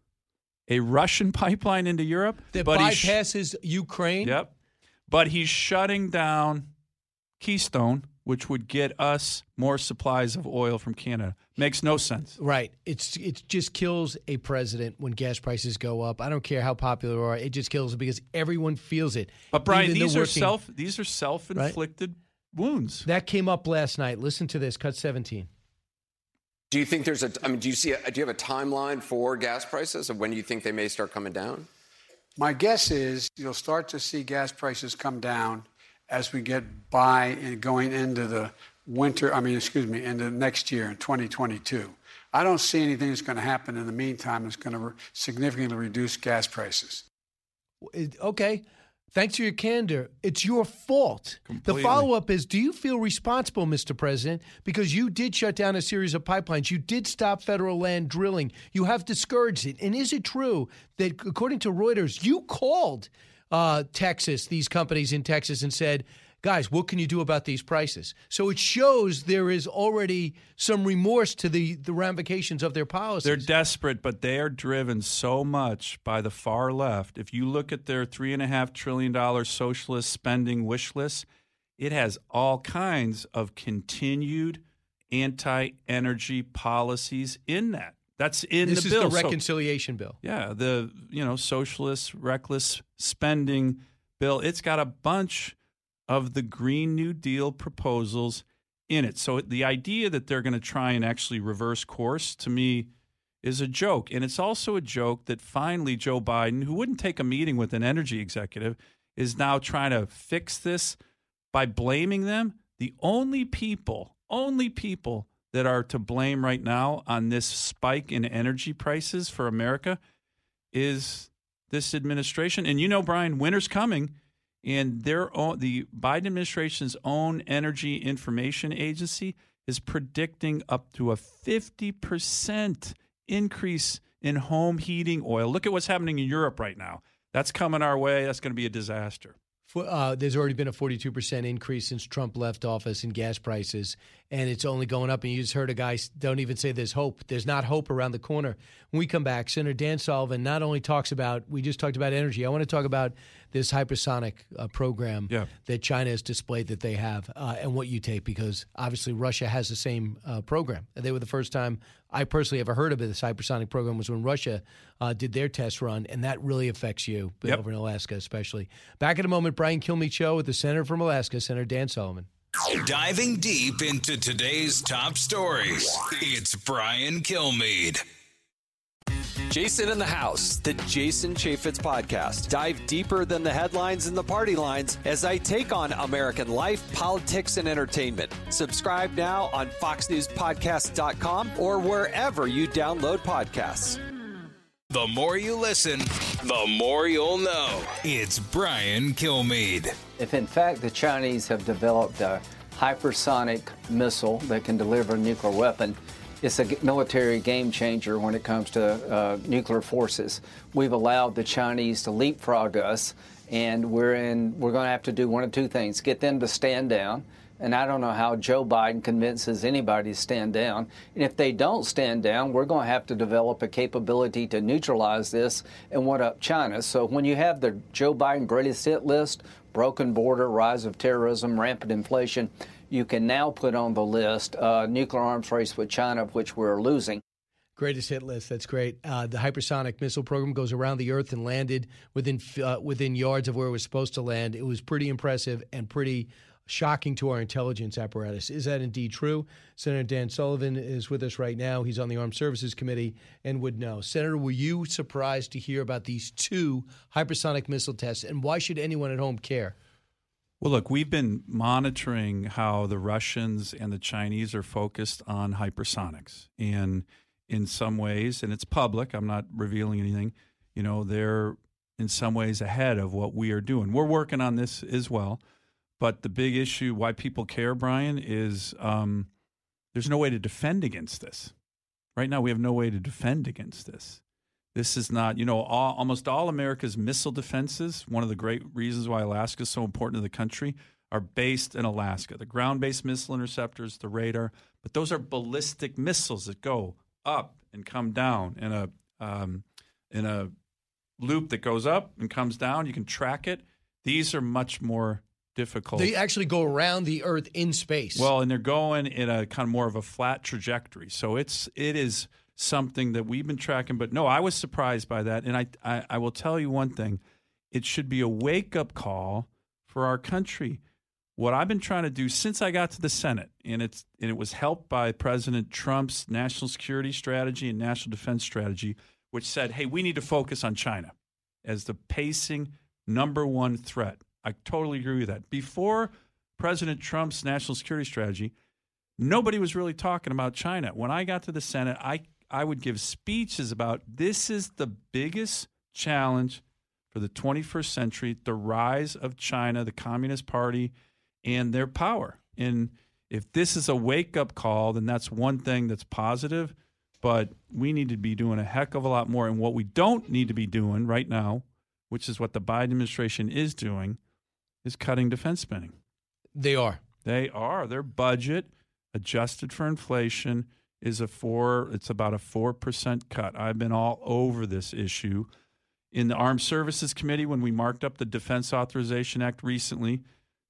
a Russian pipeline into Europe.
That bypasses Ukraine?
Yep. But he's shutting down Keystone, which would get us more supplies of oil from Canada. Makes no sense.
Right. It's it just kills a president when gas prices go up. I don't care how popular you are. It just kills it because everyone feels it.
But Brian, these are
working-
self these are self inflicted wounds.
That came up last night. Listen to this. Cut 17.
Do you think there's a? I mean, do you see? A, do you have a timeline for gas prices of when you think they may start coming down?
My guess is you'll start to see gas prices come down as we get by and going into the winter, I mean, excuse me, into next year in 2022. I don't see anything that's going to happen in the meantime that's going to re- significantly reduce gas prices.
Okay. Thanks for your candor. It's your fault.
Completely.
The follow up is Do you feel responsible, Mr. President? Because you did shut down a series of pipelines. You did stop federal land drilling. You have discouraged it. And is it true that, according to Reuters, you called uh, Texas, these companies in Texas, and said, Guys, what can you do about these prices? So it shows there is already some remorse to the, the ramifications of their policies.
They're desperate, but they are driven so much by the far left. If you look at their three and a half trillion dollar socialist spending wish list, it has all kinds of continued anti-energy policies in that. That's in
this
the
is
bill.
the
So-
reconciliation bill.
yeah, the you know socialist reckless spending bill. It's got a bunch of the Green New Deal proposals in it. So the idea that they're going to try and actually reverse course to me is a joke, and it's also a joke that finally Joe Biden, who wouldn't take a meeting with an energy executive, is now trying to fix this by blaming them. The only people, only people that are to blame right now on this spike in energy prices for America is this administration. And you know, Brian, winter's coming, and their own, the Biden administration's own energy information agency is predicting up to a 50% increase in home heating oil. Look at what's happening in Europe right now. That's coming our way. That's going to be a disaster.
Uh, there's already been a 42% increase since Trump left office in gas prices, and it's only going up. And you just heard a guy don't even say there's hope. There's not hope around the corner. When we come back, Senator Dan Sullivan not only talks about, we just talked about energy. I want to talk about this hypersonic uh, program that China has displayed that they have uh, and what you take, because obviously Russia has the same uh, program. They were the first time I personally ever heard of this hypersonic program was when Russia uh, did their test run, and that really affects you
Yep.
over in Alaska, especially. Back in a moment, Brian Kilmeade Show with the Senator from Alaska, Senator Dan Sullivan.
Diving deep into today's top stories, it's Brian Kilmeade.
Jason in the House, the Jason Chaffetz podcast. Dive deeper than the headlines and the party lines as I take on American life, politics, and entertainment. Subscribe now on FoxNewsPodcast.com or wherever you download podcasts.
The more you listen, the more you'll know. It's Brian Kilmeade.
If in fact the Chinese have developed a hypersonic missile that can deliver a nuclear weapon, it's a military game changer when it comes to uh, nuclear forces. We've allowed the Chinese to leapfrog us, and we're in. We're going to have to do one of two things: get them to stand down. And I don't know how Joe Biden convinces anybody to stand down. And if they don't stand down, we're going to have to develop a capability to neutralize this and what up China. So when you have the Joe Biden greatest hit list, broken border, rise of terrorism, rampant inflation, you can now put on the list uh, nuclear arms race with China, which we're losing.
Greatest hit list. That's great. Uh, the hypersonic missile program goes around the Earth and landed within uh, within yards of where it was supposed to land. It was pretty impressive and pretty shocking to our intelligence apparatus. Is that indeed true? Senator Dan Sullivan is with us right now. He's on the Armed Services Committee and would know. Senator, were you surprised to hear about these two hypersonic missile tests, and why should anyone at home care?
Well, look, we've been monitoring how the Russians and the Chinese are focused on hypersonics. And in some ways, and it's public, I'm not revealing anything, you know, they're in some ways ahead of what we are doing. We're working on this as well. But the big issue, why people care, Brian, is um, there's no way to defend against this. Right now, we have no way to defend against this. This is not, you know, all, almost all America's missile defenses, one of the great reasons why Alaska is so important to the country, are based in Alaska. The ground based missile interceptors, the radar, but those are ballistic missiles that go up and come down in a, um, in a loop that goes up and comes down. You can track it. These are much more difficult.
They actually go around the Earth in space.
Well, and they're going in a kind of more of a flat trajectory. So it's it is something that we've been tracking. But no, I was surprised by that, and I I, I will tell you one thing: it should be a wake up call for our country. What I've been trying to do since I got to the Senate, and it's and it was helped by President Trump's national security strategy and national defense strategy, which said, "Hey, we need to focus on China as the pacing number one threat." I totally agree with that. Before President Trump's national security strategy, nobody was really talking about China. When I got to the Senate, I, I would give speeches about this is the biggest challenge for the 21st century the rise of China, the Communist Party, and their power. And if this is a wake up call, then that's one thing that's positive. But we need to be doing a heck of a lot more. And what we don't need to be doing right now, which is what the Biden administration is doing, is cutting defense spending.
They are.
They are. Their budget, adjusted for inflation, is a four. It's about a four percent cut. I've been all over this issue in the Armed Services Committee when we marked up the Defense Authorization Act recently.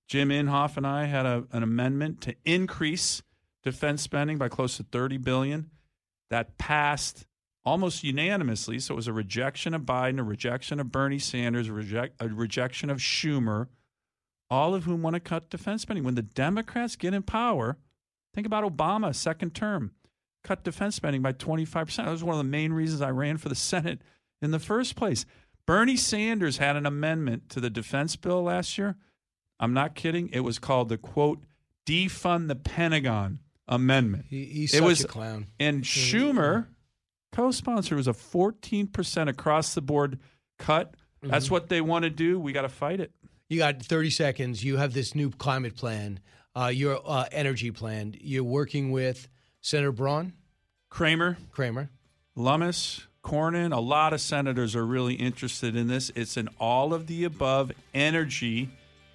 Jim Inhofe and I had a, an amendment to increase defense spending by close to 30 billion. That passed almost unanimously. So it was a rejection of Biden, a rejection of Bernie Sanders, a, reject, a rejection of Schumer all of whom want to cut defense spending. When the Democrats get in power, think about Obama, second term, cut defense spending by 25%. That was one of the main reasons I ran for the Senate in the first place. Bernie Sanders had an amendment to the defense bill last year. I'm not kidding. It was called the quote, defund the Pentagon amendment.
He, he's
it
such
was,
a clown.
And Schumer, co sponsor, was a 14% across the board cut. That's
Mhm.
what they want to do. We got to fight it.
You got 30 seconds. You have this new climate plan, uh, your uh, energy plan. You're working with Senator Braun,
Cramer,
Cramer,
Lummis, Cornyn. A lot of senators are really interested in this. It's an all of the above energy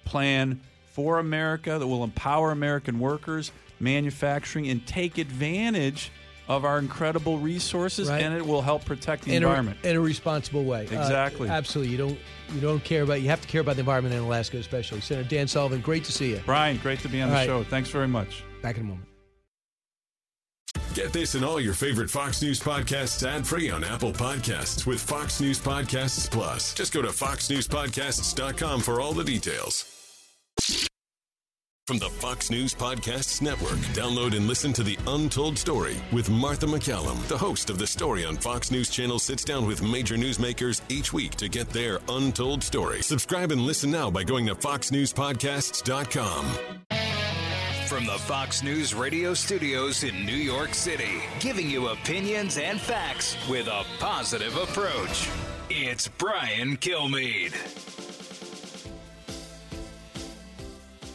plan for America that will empower American workers, manufacturing, and take advantage of our incredible resources,
Right.
and it will help protect the
in
environment.
a, in a responsible way. Uh,
Exactly.
absolutely. You don't you don't care about you have to care about the environment in Alaska, especially. Senator Dan Sullivan, great to see you.
Brian, great to be on
All
the
right.
show. Thanks very much.
Back in a moment.
Get this and all your favorite Fox News podcasts ad free on Apple Podcasts with Fox News Podcasts Plus. Just go to foxnewspodcasts.com for all the details. From the Fox News Podcasts Network, download and listen to The Untold Story with Martha MacCallum. The host of The Story on Fox News Channel sits down with major newsmakers each week to get their untold story. Subscribe and listen now by going to foxnewspodcasts.com.
From the Fox News radio studios in New York City, giving you opinions and facts with a positive approach. It's Brian Kilmeade.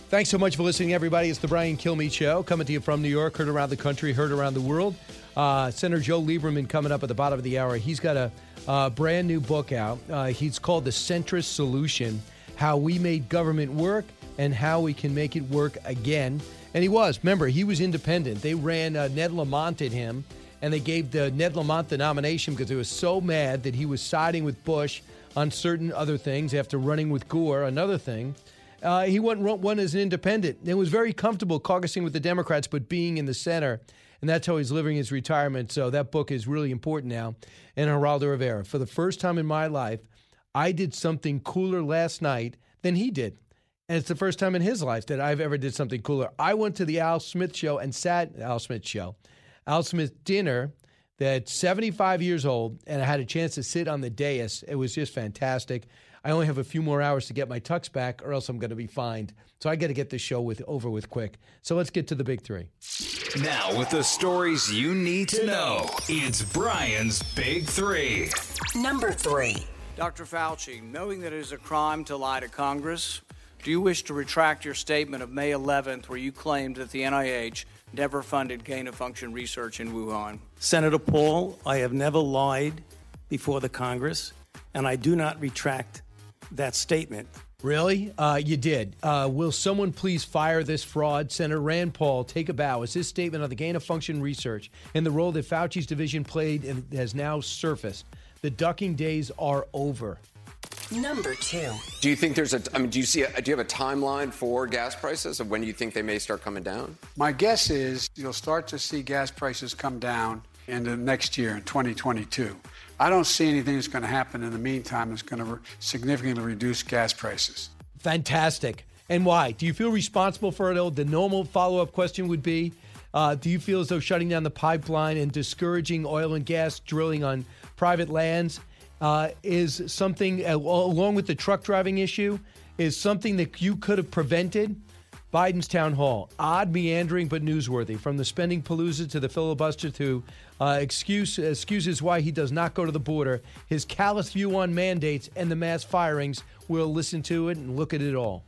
Thanks so much for listening, everybody. It's the Brian Kilmeade Show, coming to you from New York, heard around the country, heard around the world. Uh, Senator Joe Lieberman coming up at the bottom of the hour. He's got a brand new book out. Uh, he's called The Centrist Solution How We Made Government Work and How We Can Make It Work Again. And he was. Remember, he was independent. They ran uh, Ned Lamont at him, and they gave the Ned Lamont the nomination because they were so mad that he was siding with Bush on certain other things after running with Gore, another thing. Uh, he went one as an independent and was very comfortable caucusing with the Democrats, but being in the center. And that's how he's living his retirement. So that book is really important now. And Geraldo Rivera, for the first time in my life, I did something cooler last night than he did. And it's the first time in his life that I've ever did something cooler. I went to the Al Smith show and sat Al Smith show, Al Smith dinner that's 75 years old, and I had a chance to sit on the dais. It was just fantastic. I only have a few more hours to get my tux back, or else I'm going to be fined. So I got to get this show with over with quick. So let's get to the big three.
Now, with the stories you need to know, it's Brian's Big Three.
Number three.
Dr. Fauci, knowing that it is a crime to lie to Congress, do you wish to retract your statement of May 11th where you claimed that the NIH never funded gain of function research in Wuhan?
Senator Paul, I have never lied before the Congress, and I do not retract that statement.
Really? Uh, you did. Uh, will someone please fire this fraud? Senator Rand Paul, take a bow as his statement on the gain of function research and the role that Fauci's division played and has now surfaced. The ducking days are over.
Number two.
Do you think there's a? I mean, do you see? A, do you have a timeline for gas prices of when you think they may start coming down?
My guess is you'll start to see gas prices come down in the next year, in 2022. I don't see anything that's going to happen in the meantime that's going to re- significantly reduce gas prices.
Fantastic. And why? Do you feel responsible for it? The normal follow up question would be uh, Do you feel as though shutting down the pipeline and discouraging oil and gas drilling on private lands uh, is something, uh, along with the truck driving issue, is something that you could have prevented? Biden's town hall, odd, meandering, but newsworthy. From the spending palooza to the filibuster to uh, excuse, excuses why he does not go to the border, his callous view on mandates and the mass firings. We'll listen to it and look at it all.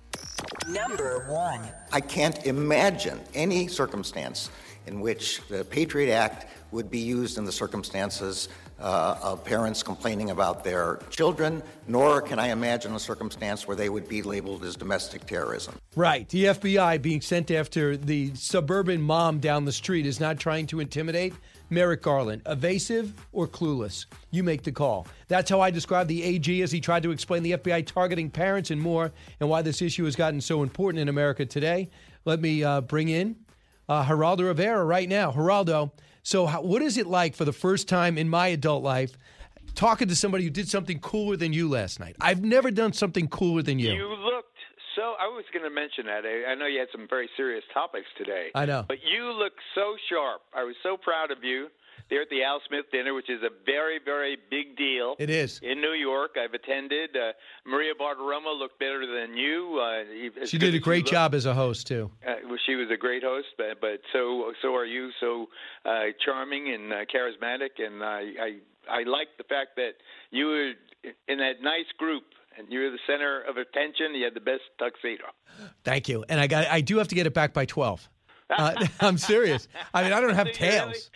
Number one.
I can't imagine any circumstance in which the Patriot Act would be used in the circumstances uh, of parents complaining about their children, nor can I imagine a circumstance where they would be labeled as domestic terrorism.
Right. The FBI being sent after the suburban mom down the street is not trying to intimidate. Merrick Garland, evasive or clueless? You make the call. That's how I describe the AG as he tried to explain the FBI targeting parents and more, and why this issue has gotten so important in America today. Let me uh, bring in uh, Geraldo Rivera right now. Geraldo, so how, what is it like for the first time in my adult life? Talking to somebody who did something cooler than you last night. I've never done something cooler than you.
You looked so. I was going to mention that. I, I know you had some very serious topics today.
I know.
But you look so sharp. I was so proud of you there at the Al Smith dinner, which is a very, very big deal.
It is.
In New York. I've attended. Uh, Maria Bartiromo looked better than you. Uh,
she did a great job as a host, too.
Uh, well, she was a great host, but, but so so are you. So uh, charming and uh, charismatic, and I, I I like the fact that you were in that nice group and you were the center of attention. You had the best tuxedo.
Thank you. And I got I do have to get it back by twelve. Uh, I'm serious. I mean, I don't have tails.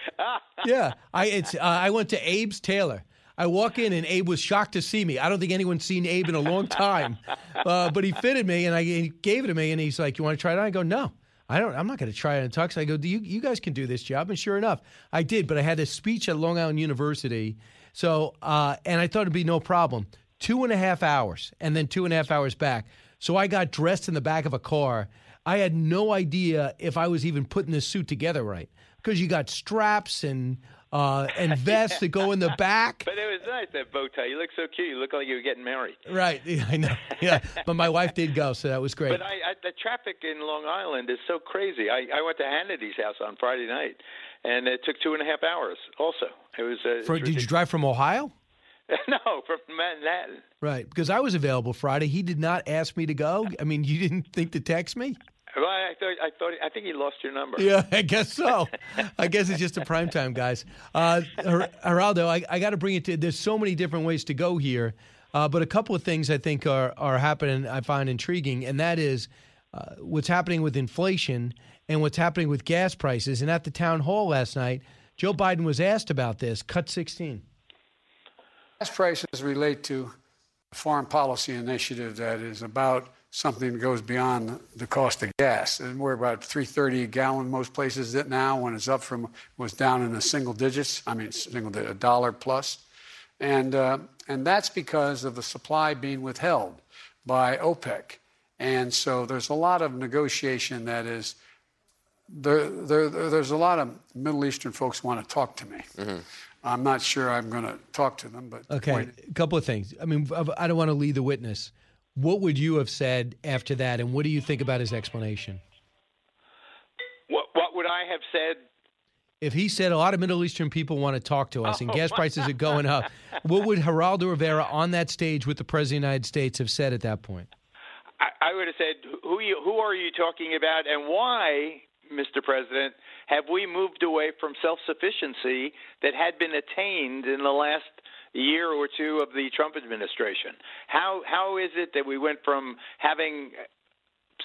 yeah, I it's uh, I went to Abe's Tailor. I walk in and Abe was shocked to see me. I don't think anyone's seen Abe in a long time, uh, but he fitted me and I he gave it to me and he's like, "You want to try it on?" I go, "No." I don't. I'm not going to try it in tux. I go, do you, you guys can do this job, and sure enough, I did. But I had a speech at Long Island University, so uh, and I thought it'd be no problem. Two and a half hours, and then two and a half hours back. So I got dressed in the back of a car. I had no idea if I was even putting this suit together right because you got straps and uh, and vests that go in the back.
But it was nice that bow tie. You look so cute. You look like you were getting married.
Right, yeah, I know. Yeah, but my wife did go, so that was great.
But I, I, the traffic in Long Island is so crazy. I, I went to Hannity's house on Friday night, and it took two and a half hours. Also, it was. Uh,
For, did you drive from Ohio?
no, from Manhattan.
Right, because I was available Friday. He did not ask me to go. I mean, you didn't think to text me?
Well, I thought, I thought, I think he lost your number.
Yeah, I guess so. I guess it's just a prime time, guys. Uh, Her- Geraldo, I, I got to bring it to. There's so many different ways to go here, uh, but a couple of things I think are are happening. I find intriguing, and that is uh, what's happening with inflation and what's happening with gas prices. And at the town hall last night, Joe Biden was asked about this. Cut 16.
Gas prices relate to a foreign policy initiative that is about something that goes beyond the cost of gas. And we're about 330 a gallon most places it now when it's up from was down in the single digits. I mean single di- a dollar plus. And uh, and that's because of the supply being withheld by OPEC. And so there's a lot of negotiation that is there, there, there's a lot of Middle Eastern folks want to talk to me. I'm not sure I'm going to talk to them, but
Okay, a couple of things. I mean, I don't want to lead the witness. What would you have said after that, and what do you think about his explanation?
What What would I have said?
If he said a lot of Middle Eastern people want to talk to us and oh, gas prices are going up, what would Geraldo Rivera on that stage with the President of the United States have said at that point?
I, I would have said, "Who you, Who are you talking about, and why, Mr. President, have we moved away from self-sufficiency that had been attained in the last?" Year or two of the Trump administration. How how is it that we went from having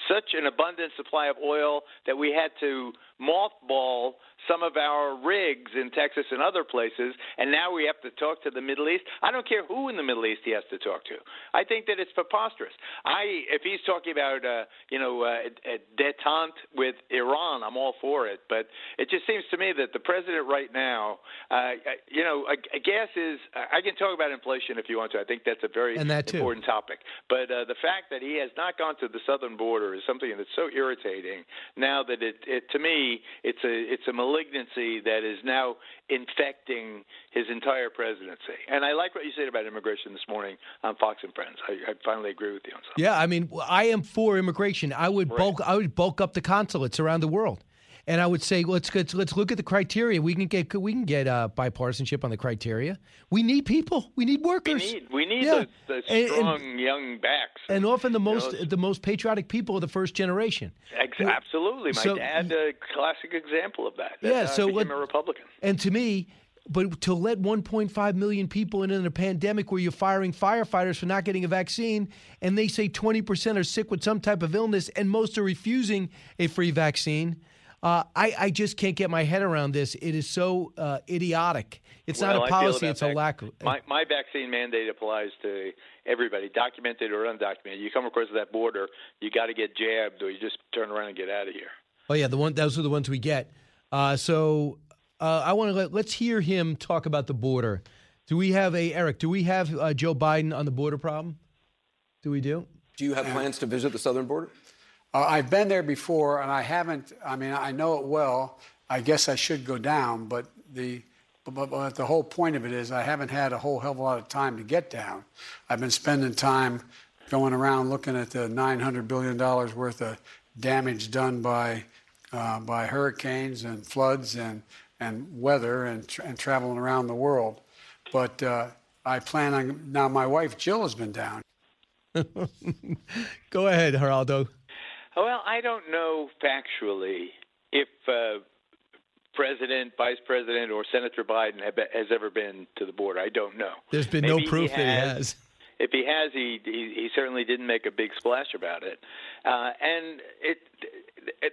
such an abundant supply of oil that we had to mothball some of our rigs in Texas and other places, and now we have to talk to the Middle East. I don't care who in the Middle East he has to talk to. I think that it's preposterous. I, if he's talking about, uh, you know, uh, a detente with Iran, I'm all for it. But it just seems to me that the president right now, uh, you know, a gas is. I can talk about inflation if you want to. I think that's a very
that
important topic. But uh, the fact that he has not gone to the southern border is something that's so irritating. Now that it, it to me, it's a it's a malignancy that is now infecting his entire presidency. And I like what you said about immigration this morning on Fox and Friends. I, I finally agree with you on something.
Yeah, I mean, I am for immigration. I would bulk. I would bulk up the consulates around the world, and I would say let's let's, let's look at the criteria. We can get we can get uh, bipartisanship on the criteria. We need people. We need workers.
We need we need
Yeah.
the, the
And- and-
strong young backs.
and often the most
know,
the most patriotic people are the first generation.
Ex- absolutely, my
so-
dad, a classic example of that.
Yeah,
That's how
so
I became
what-
a Republican.
And to me, but to let 1.5 million people in, in a pandemic where you're firing firefighters for not getting a vaccine, and they say 20% are sick with some type of illness, and most are refusing a free vaccine. Uh, I, I just can't get my head around this. It is so uh, idiotic. It's
Well,
not a policy;
about
it's a lack of.
My, my vaccine mandate applies to everybody, documented or undocumented. You come across that border, you got to get jabbed, or you just turn around and get out of here.
Oh yeah, the one those are the ones we get. Uh, so uh, I want to let, let's hear him talk about the border. Do we have a Eric? Do we have uh, Joe Biden on the border problem? Do we do?
Do you have plans to visit the southern border?
Uh, I've been there before, and I haven't. I mean, I know it well. I guess I should go down, but the but, but the whole point of it is I haven't had a whole hell of a lot of time to get down. I've been spending time going around looking at the 900 billion dollars worth of damage done by uh, by hurricanes and floods and and weather and, tra- and traveling around the world. But uh, I plan on now. My wife Jill has been down.
Go ahead, Geraldo.
Well, I don't know factually if uh, President, Vice President, or Senator Biden have, has ever been to the border. I don't know.
There's been
Maybe
no
he
proof that he
has. If he has, he, he he certainly didn't make a big splash about it, uh, and it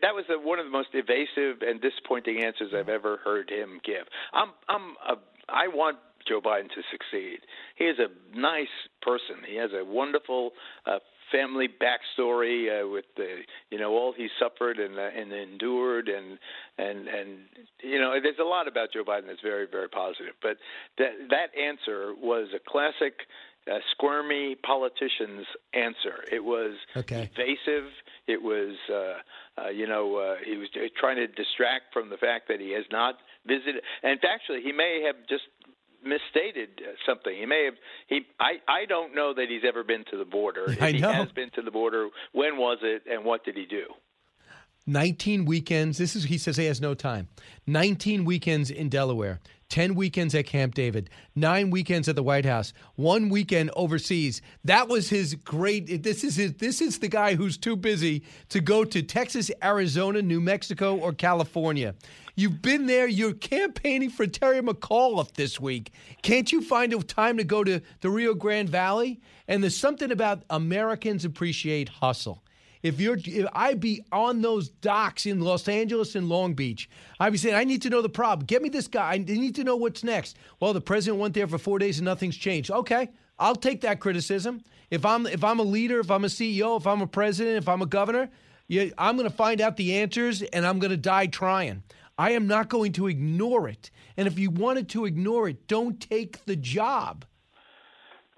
that was a, one of the most evasive and disappointing answers I've ever heard him give. I'm I'm a, I want Joe Biden to succeed. He is a nice person. He has a wonderful uh, family backstory uh, with the you know all he suffered and uh, and endured and and and you know there's a lot about Joe Biden that's very very positive. But that that answer was a classic uh, squirmy politician's answer. It was
Okay.
evasive. It was, uh, uh, you know, uh, he was trying to distract from the fact that he has not visited. And actually, he may have just misstated something. He may have he I I don't know that he's ever been to the border.
I know.
he has been to the border, when was it and what did he do?
19 weekends. This is he says he has no time. 19 weekends in Delaware, 10 weekends at Camp David, 9 weekends at the White House, 1 weekend overseas. That was his great this is his, this is the guy who's too busy to go to Texas, Arizona, New Mexico or California. You've been there. You're campaigning for Terry McAuliffe this week. Can't you find a time to go to the Rio Grande Valley? And there's something about Americans appreciate hustle. If you're, if I'd be on those docks in Los Angeles and Long Beach, I'd be saying, I need to know the problem. Get me this guy. I need to know what's next. Well, the president went there for four days and nothing's changed. Okay, I'll take that criticism. If I'm, if I'm a leader, if I'm a CEO, if I'm a president, if I'm a governor, I'm going to find out the answers and I'm going to die trying. I am not going to ignore it. And if you wanted to ignore it, don't take the job.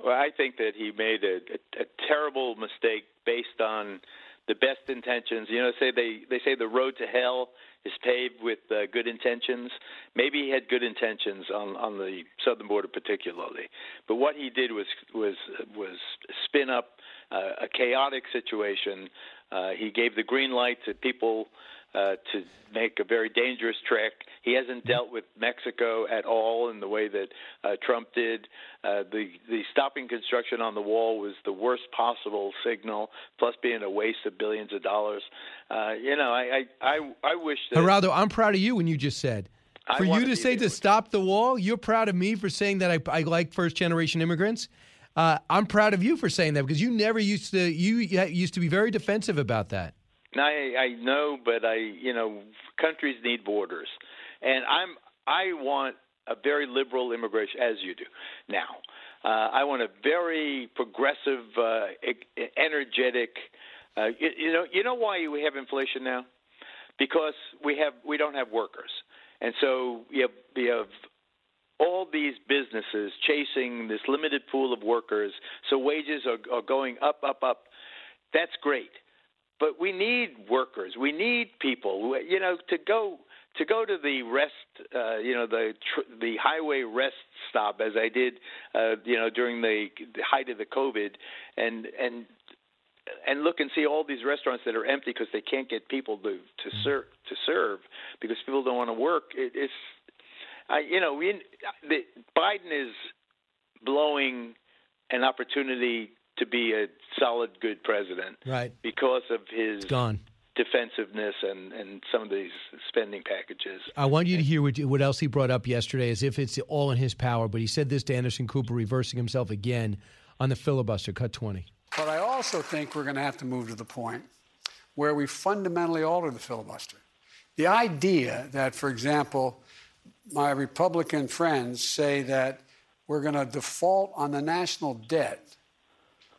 Well, I think that he made a, a, a terrible mistake based on the best intentions. You know, say they they say the road to hell is paved with uh, good intentions. Maybe he had good intentions on on the southern border, particularly, but what he did was was was spin up uh, a chaotic situation. Uh, he gave the green light to people uh, to make a very dangerous trek. He hasn't dealt with Mexico at all in the way that uh, Trump did. Uh, the the stopping construction on the wall was the worst possible signal, plus being a waste of billions of dollars. Uh, you know, I I I, I wish that.
Geraldo, I'm proud of you when you just said. For you to say to stop the wall, you're proud of me for saying that I, I like first generation immigrants. Uh, I'm proud of you for saying that because you never used to. You used to be very defensive about that.
I I know, but I you know countries need borders, and I'm I want a very liberal immigration as you do now. Uh, I want a very progressive, uh, energetic. Uh, you, you know you know why we have inflation now? Because we have we don't have workers, and so you have, you have all these businesses chasing this limited pool of workers, so wages are, are going up, up, up. That's great but we need workers. We need people. You know, to go to go to the rest, uh, you know, the tr- the highway rest stop as I did, uh, you know, during the, the height of the COVID, and and and look and see all these restaurants that are empty because they can't get people to to serve to serve because people don't want to work. It, it's, I, you know, we the, Biden is blowing an opportunity to be a solid, good president
Right.
because of his
It's gone.
defensiveness and, and some of these spending packages.
I want you to hear what, what else he brought up yesterday, as if it's all in his power. But he said this to Anderson Cooper, reversing himself again on the filibuster. Cut 20.
But I also think we're going to have to move to the point where we fundamentally alter the filibuster. The idea that, for example, my Republican friends say that we're going to default on the national debt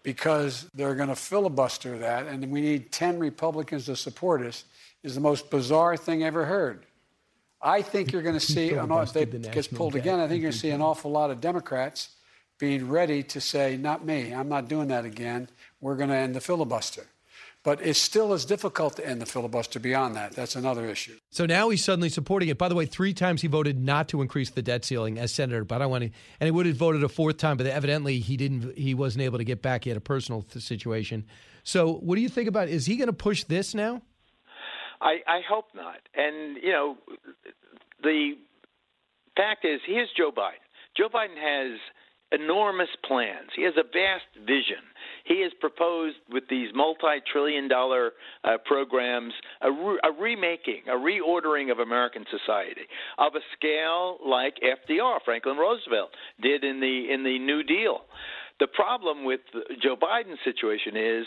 because they're going to filibuster that and we need 10 Republicans to support us is the most bizarre thing ever heard. I think you're going to see, an, if
Filibustered
it
the
gets pulled
debt.
again, I think you're going to see an awful lot of Democrats being ready to say, not me, I'm not doing that again. We're going to end the filibuster. But it still is difficult to end the filibuster beyond that. That's another issue.
So now he's suddenly supporting it. By the way, three times he voted not to increase the debt ceiling as senator, but I want to, and he would have voted a fourth time, but evidently he didn't. He wasn't able to get back. He had a personal th- situation. So, what do you think about? Is he going to push this now?
I, I hope not. And, you know, the fact is, here's Joe Biden. Joe Biden has enormous plans. He has a vast vision. He has proposed with these multi-trillion dollar uh, programs a, re- a remaking, a reordering of American society of a scale like FDR, Franklin Roosevelt, did in the in the New Deal. The problem with Joe Biden's situation is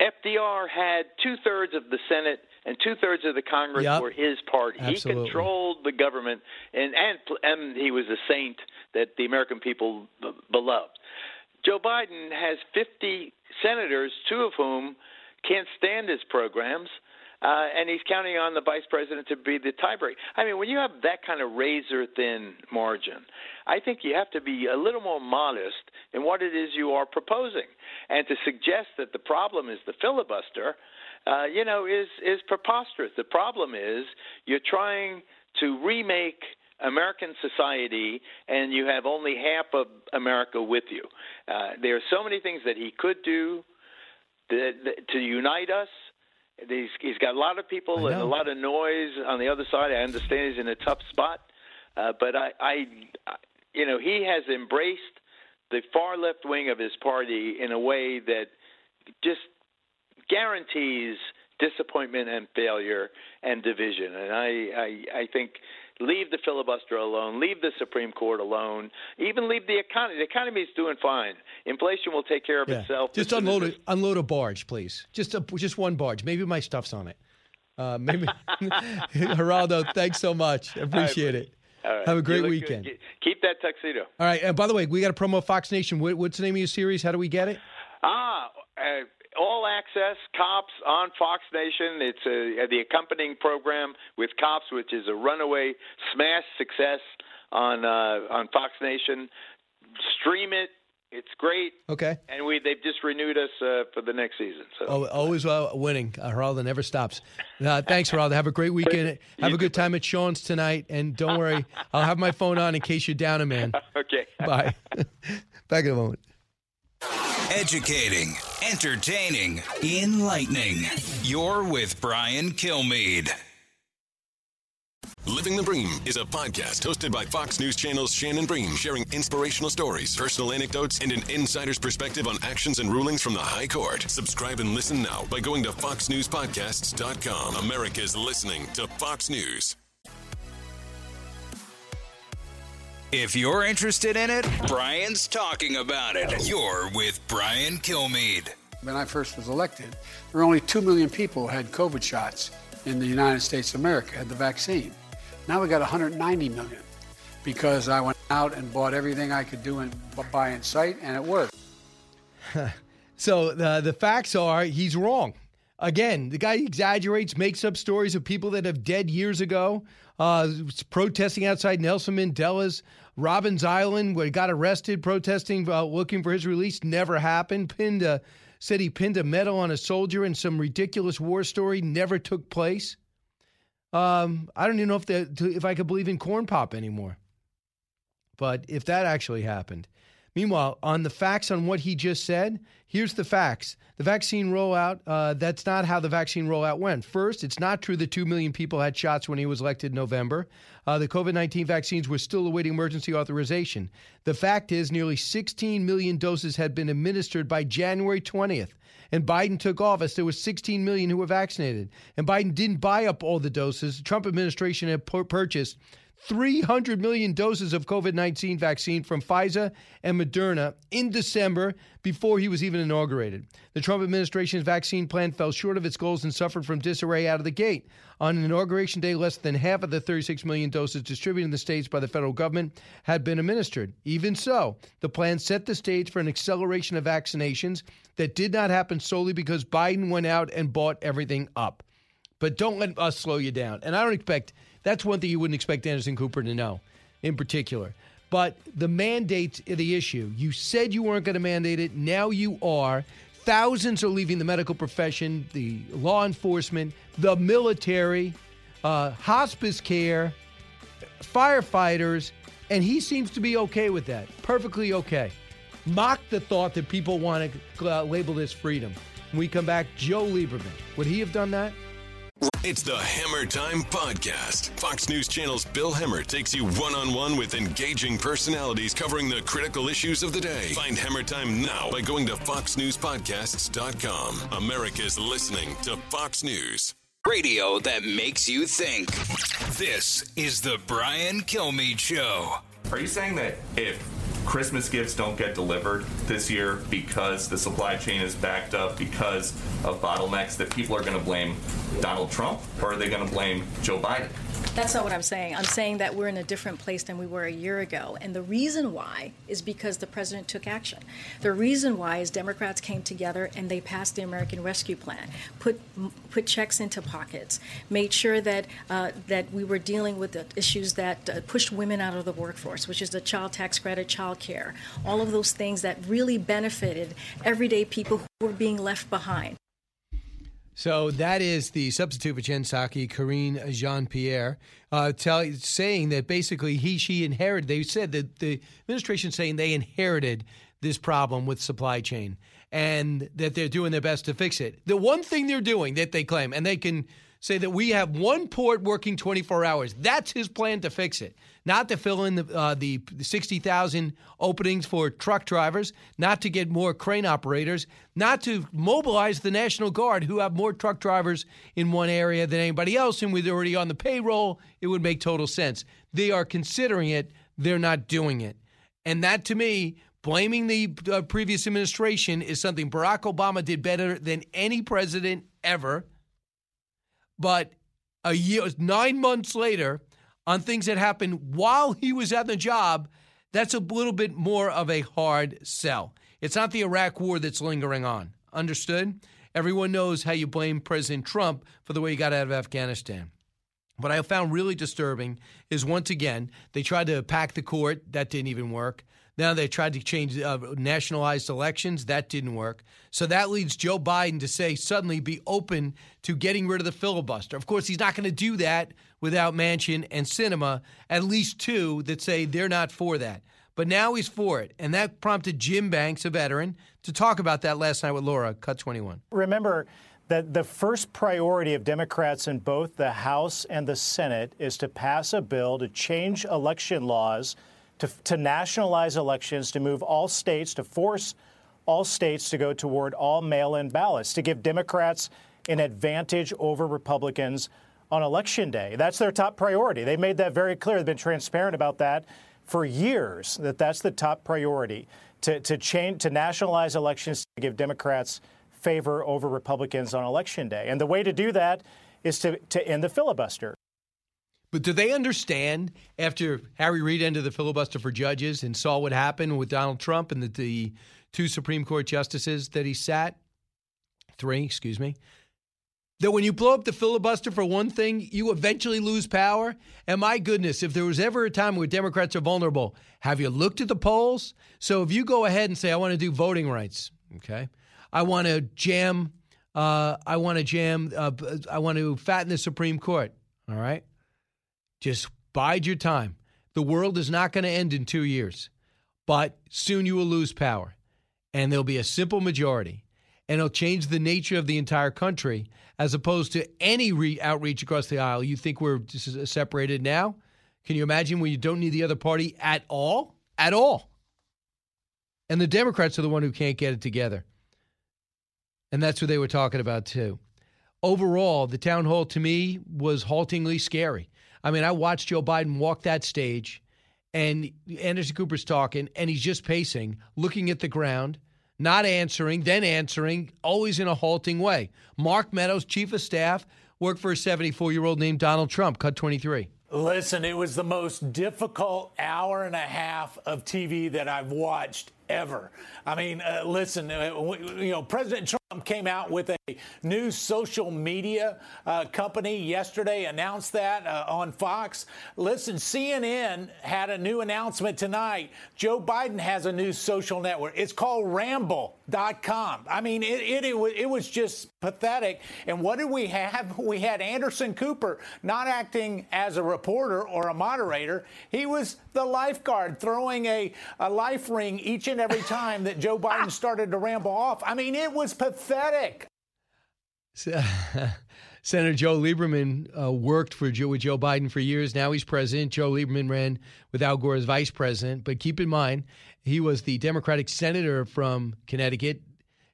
FDR had two thirds of the Senate and two thirds of the Congress
Yep.
were his party.
Absolutely.
He controlled the government, and and and he was a saint that the American people b- beloved. Joe Biden has 50 senators, two of whom can't stand his programs. uh, and he's counting on the vice president to be the tiebreaker. I mean, when you have that kind of razor thin margin, I think you have to be a little more modest in what it is you are proposing, and to suggest that the problem is the filibuster. Uh, you know, is is preposterous. The problem is you're trying to remake American society, and you have only half of America with you. Uh, there are so many things that he could do that, to unite us. He's, he's got a lot of people and a lot of noise on the other side. I understand he's in a tough spot, uh, but I, I, you know, he has embraced the far left wing of his party in a way that just guarantees disappointment and failure and division. And I, I, I think leave the filibuster alone, leave the Supreme Court alone, even leave the economy. The economy is doing fine. Inflation will take care of
Yeah.
itself.
Just unload a, unload a barge, please. Just a, just one barge. Maybe my stuff's on it. Uh, maybe Geraldo, thanks so much. I appreciate it.
All right.
Have a great weekend.
good. Keep that tuxedo.
All right. And by the way, we got to promo Fox Nation. What, what's the name of your series? How do we get it?
Ah, uh, all access cops on Fox Nation. It's a, the accompanying program with cops, which is a runaway smash success on uh, on Fox Nation. Stream it. It's great.
Okay.
And we they've just renewed us uh, for the next season. So
Oh, always uh, winning. Uh, Geraldo never stops. Uh, thanks, Geraldo. Have a great weekend. Have a good time at Sean's tonight. And don't worry, I'll have my phone on in case you're down a man.
okay.
Bye. Back in a moment.
Educating, entertaining, enlightening. You're with Brian Kilmeade.
Living the Bream is a podcast hosted by Fox News Channel's Shannon Bream, sharing inspirational stories, personal anecdotes, and an insider's perspective on actions and rulings from the High Court. Subscribe and listen now by going to foxnewspodcasts.com. America's listening to Fox News.
If you're interested in it, Brian's talking about it. You're with Brian Kilmeade.
When I first was elected, there were only 2 million people who had COVID shots in the United States of America, had the vaccine. Now we got 190 million because I went out and bought everything I could do and buy in sight, and it worked.
So the the facts are he's wrong. Again, the guy exaggerates, makes up stories of people that have dead years ago, uh, protesting outside Nelson Mandela's Robben Island, where he got arrested protesting, uh, looking for his release. Never happened. Pinned a, said he pinned a medal on a soldier in some ridiculous war story. Never took place. Um, I don't even know if the, if I could believe in corn pop anymore. But if that actually happened. Meanwhile, on the facts on what he just said, here's the facts. The vaccine rollout, uh, that's not how the vaccine rollout went. First, it's not true that 2 million people had shots when he was elected in November. Uh, the COVID 19 vaccines were still awaiting emergency authorization. The fact is, nearly 16 million doses had been administered by January 20th. And Biden took office, there was 16 million who were vaccinated. And Biden didn't buy up all the doses. The Trump administration had pur- purchased 300 million doses of COVID 19 vaccine from Pfizer and Moderna in December before he was even inaugurated. The Trump administration's vaccine plan fell short of its goals and suffered from disarray out of the gate. On inauguration day, less than half of the 36 million doses distributed in the states by the federal government had been administered. Even so, the plan set the stage for an acceleration of vaccinations that did not happen solely because Biden went out and bought everything up. But don't let us slow you down. And I don't expect that's one thing you wouldn't expect Anderson Cooper to know in particular. But the mandates the issue. You said you weren't going to mandate it. Now you are. Thousands are leaving the medical profession, the law enforcement, the military, uh, hospice care, firefighters, and he seems to be okay with that. Perfectly okay. Mock the thought that people want to uh, label this freedom. When we come back, Joe Lieberman. Would he have done that?
It's the Hemmer Time Podcast. Fox News Channel's Bill Hemmer takes you one on one with engaging personalities covering the critical issues of the day. Find Hemmer Time now by going to FoxNewsPodcasts.com. America's listening to Fox News.
Radio that makes you think. This is the Brian Kilmeade Show.
Are you saying that if Christmas gifts don't get delivered this year because the supply chain is backed up because of bottlenecks, that people are going to blame Donald Trump or are they going to blame Joe Biden?
That's not what I'm saying. I'm saying that we're in a different place than we were a year ago. And the reason why is because the president took action. The reason why is Democrats came together and they passed the American Rescue Plan, put put checks into pockets, made sure that uh, that we were dealing with the issues that uh, pushed women out of the workforce, which is the child tax credit, child care, all of those things that really benefited everyday people who were being left behind.
So that is the substitute for Jen Psaki, Karine Jean Pierre, uh, saying that basically he, she inherited, they said that the administration saying they inherited this problem with supply chain and that they're doing their best to fix it. The one thing they're doing that they claim, and they can say that we have one port working 24 hours. That's his plan to fix it. Not to fill in the, uh, the 60,000 openings for truck drivers, not to get more crane operators, not to mobilize the National Guard, who have more truck drivers in one area than anybody else, and with already on the payroll, it would make total sense. They are considering it, they're not doing it. And that to me, blaming the uh, previous administration is something Barack Obama did better than any president ever but a year, nine months later, on things that happened while he was at the job, that's a little bit more of a hard sell. It's not the Iraq war that's lingering on. Understood? Everyone knows how you blame President Trump for the way he got out of Afghanistan. What I found really disturbing is once again, they tried to pack the court. That didn't even work. Now they tried to change uh, nationalized elections. That didn't work. So that leads Joe Biden to say suddenly be open to getting rid of the filibuster. Of course, he's not going to do that without Manchin and Sinema, at least two that say they're not for that. But now he's for it. And that prompted Jim Banks, a veteran, to talk about that last night with Laura, cut 21.
Remember, that the first priority of Democrats in both the House and the Senate is to pass a bill to change election laws to, to nationalize elections, to move all states, to force all states to go toward all mail in ballots, to give Democrats an advantage over Republicans on election day. That's their top priority. They made that very clear. They've been transparent about that for years, that that's the top priority to, to change, to nationalize elections to give Democrats favor over Republicans on election day. And the way to do that is to, to end the filibuster.
But do they understand after Harry Reid ended the filibuster for judges and saw what happened with Donald Trump and the, the two Supreme Court justices that he sat? Three, excuse me. That when you blow up the filibuster for one thing, you eventually lose power. And my goodness, if there was ever a time where Democrats are vulnerable, have you looked at the polls? So if you go ahead and say, I want to do voting rights, okay, I want to jam, uh, I want to jam, uh, I want to fatten the Supreme Court, all right? Just bide your time. The world is not going to end in two years, but soon you will lose power. And there'll be a simple majority. And it'll change the nature of the entire country as opposed to any re- outreach across the aisle. You think we're uh, separated now? Can you imagine when you don't need the other party at all? At all. And the Democrats are the one who can't get it together. And that's what they were talking about too. Overall, the town hall to me was haltingly scary. I mean, I watched Joe Biden walk that stage, and Anderson Cooper's talking, and he's just pacing, looking at the ground, not answering, then answering, always in a halting way. Mark Meadows, chief of staff, worked for a 74 year old named Donald Trump, cut 23.
Listen, it was the most difficult hour and a half of TV that I've watched ever. I mean, uh, listen, uh, you know, President Trump came out with a new social media uh, company yesterday, announced that uh, on Fox. Listen, CNN had a new announcement tonight. Joe Biden has a new social network. It's called Ramble.com. I mean, it, it, it, it was just pathetic. And what did we have? We had Anderson Cooper not acting as a reporter or a moderator. He was the lifeguard throwing a, a life ring each and every time that Joe Biden started to ramble off. I mean, it was pathetic.
Senator Joe Lieberman uh, worked for Joe, with Joe Biden for years. Now he's president. Joe Lieberman ran with Al Gore as vice president. But keep in mind, he was the Democratic senator from Connecticut,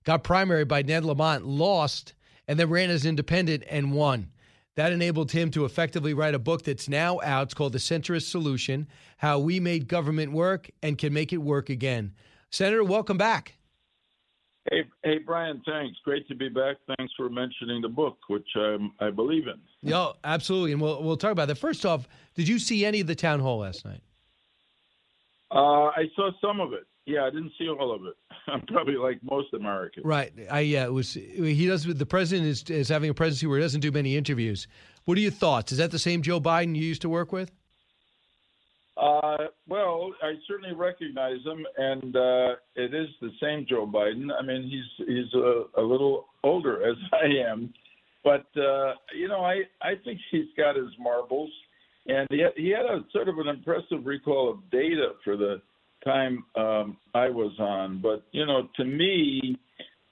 got primary by Ned Lamont, lost, and then ran as independent and won. That enabled him to effectively write a book that's now out. It's called The Centrist Solution How We Made Government Work and Can Make It Work Again. Senator, welcome back.
Hey, hey, Brian. Thanks. Great to be back. Thanks for mentioning the book, which um, I believe in.
Yeah, absolutely, and we'll we'll talk about that. First off, did you see any of the town hall last night?
Uh, I saw some of it. Yeah, I didn't see all of it. I'm probably like most Americans.
Right. I yeah, it was he does the president is is having a presidency where he doesn't do many interviews. What are your thoughts? Is that the same Joe Biden you used to work with?
Uh, well, I certainly recognize him, and uh, it is the same Joe Biden. I mean, he's he's a, a little older as I am, but uh, you know, I I think he's got his marbles, and he had, he had a sort of an impressive recall of data for the time um, I was on. But you know, to me,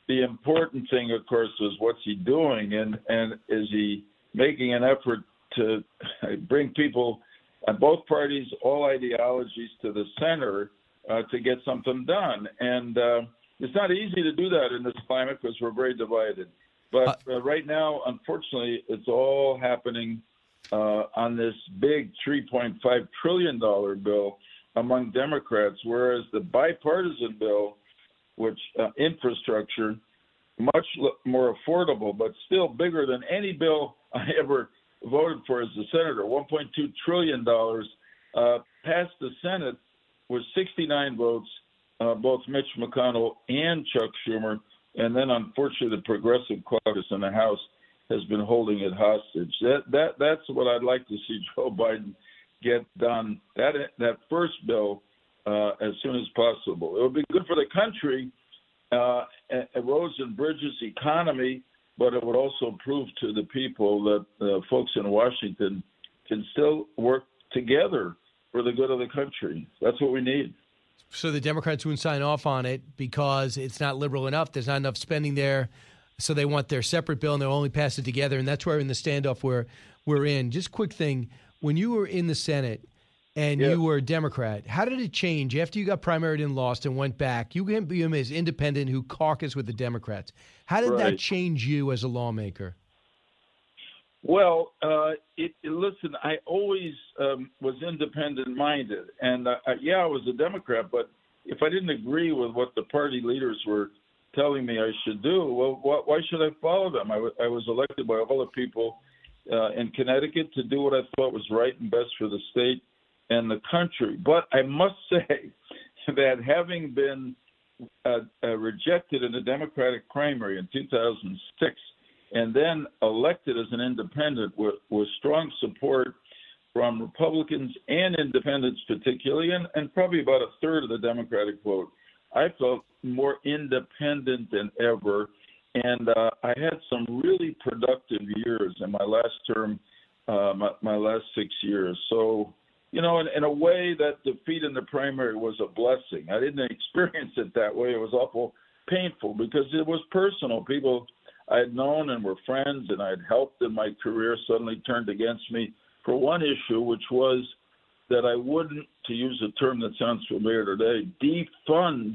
the important thing, of course, was what's he doing, and and is he making an effort to bring people and both parties, all ideologies to the center uh, to get something done. And uh, it's not easy to do that in this climate because we're very divided. But uh, right now, unfortunately, it's all happening uh, on this big $3.5 trillion bill among Democrats, whereas the bipartisan bill, which uh, infrastructure, much more affordable, but still bigger than any bill I ever voted for as a senator, 1.2 trillion dollars, uh, passed the Senate with 69 votes, uh, both Mitch McConnell and Chuck Schumer, and then unfortunately the Progressive Caucus in the House has been holding it hostage. That that that's what I'd like to see Joe Biden get done. That that first bill uh, as soon as possible. It would be good for the country, uh, roads and bridges, economy but it would also prove to the people that uh, folks in Washington can still work together for the good of the country. That's what we need.
So the Democrats wouldn't sign off on it because it's not liberal enough. There's not enough spending there. So they want their separate bill and they'll only pass it together. And that's where in the standoff where we're in. Just quick thing. When you were in the Senate, and you were a Democrat. How did it change after you got primaried and lost and went back? You became as independent who caucused with the Democrats. How did right. that change you as a lawmaker?
Well, uh, it, it, listen, I always um, was independent minded. And uh, yeah, I was a Democrat, but if I didn't agree with what the party leaders were telling me I should do, well, wh- why should I follow them? I, w- I was elected by all the people uh, in Connecticut to do what I thought was right and best for the state and the country. But I must say that having been uh, uh, rejected in the Democratic primary in 2006 and then elected as an independent with, with strong support from Republicans and independents, particularly, and, and probably about a third of the Democratic vote, I felt more independent than ever. And uh, I had some really productive years in my last term, uh, my, my last six years. So you know, in, in a way, that defeat in the primary was a blessing. I didn't experience it that way. It was awful painful because it was personal. People I had known and were friends and I had helped in my career suddenly turned against me for one issue, which was that I wouldn't, to use a term that sounds familiar today, defund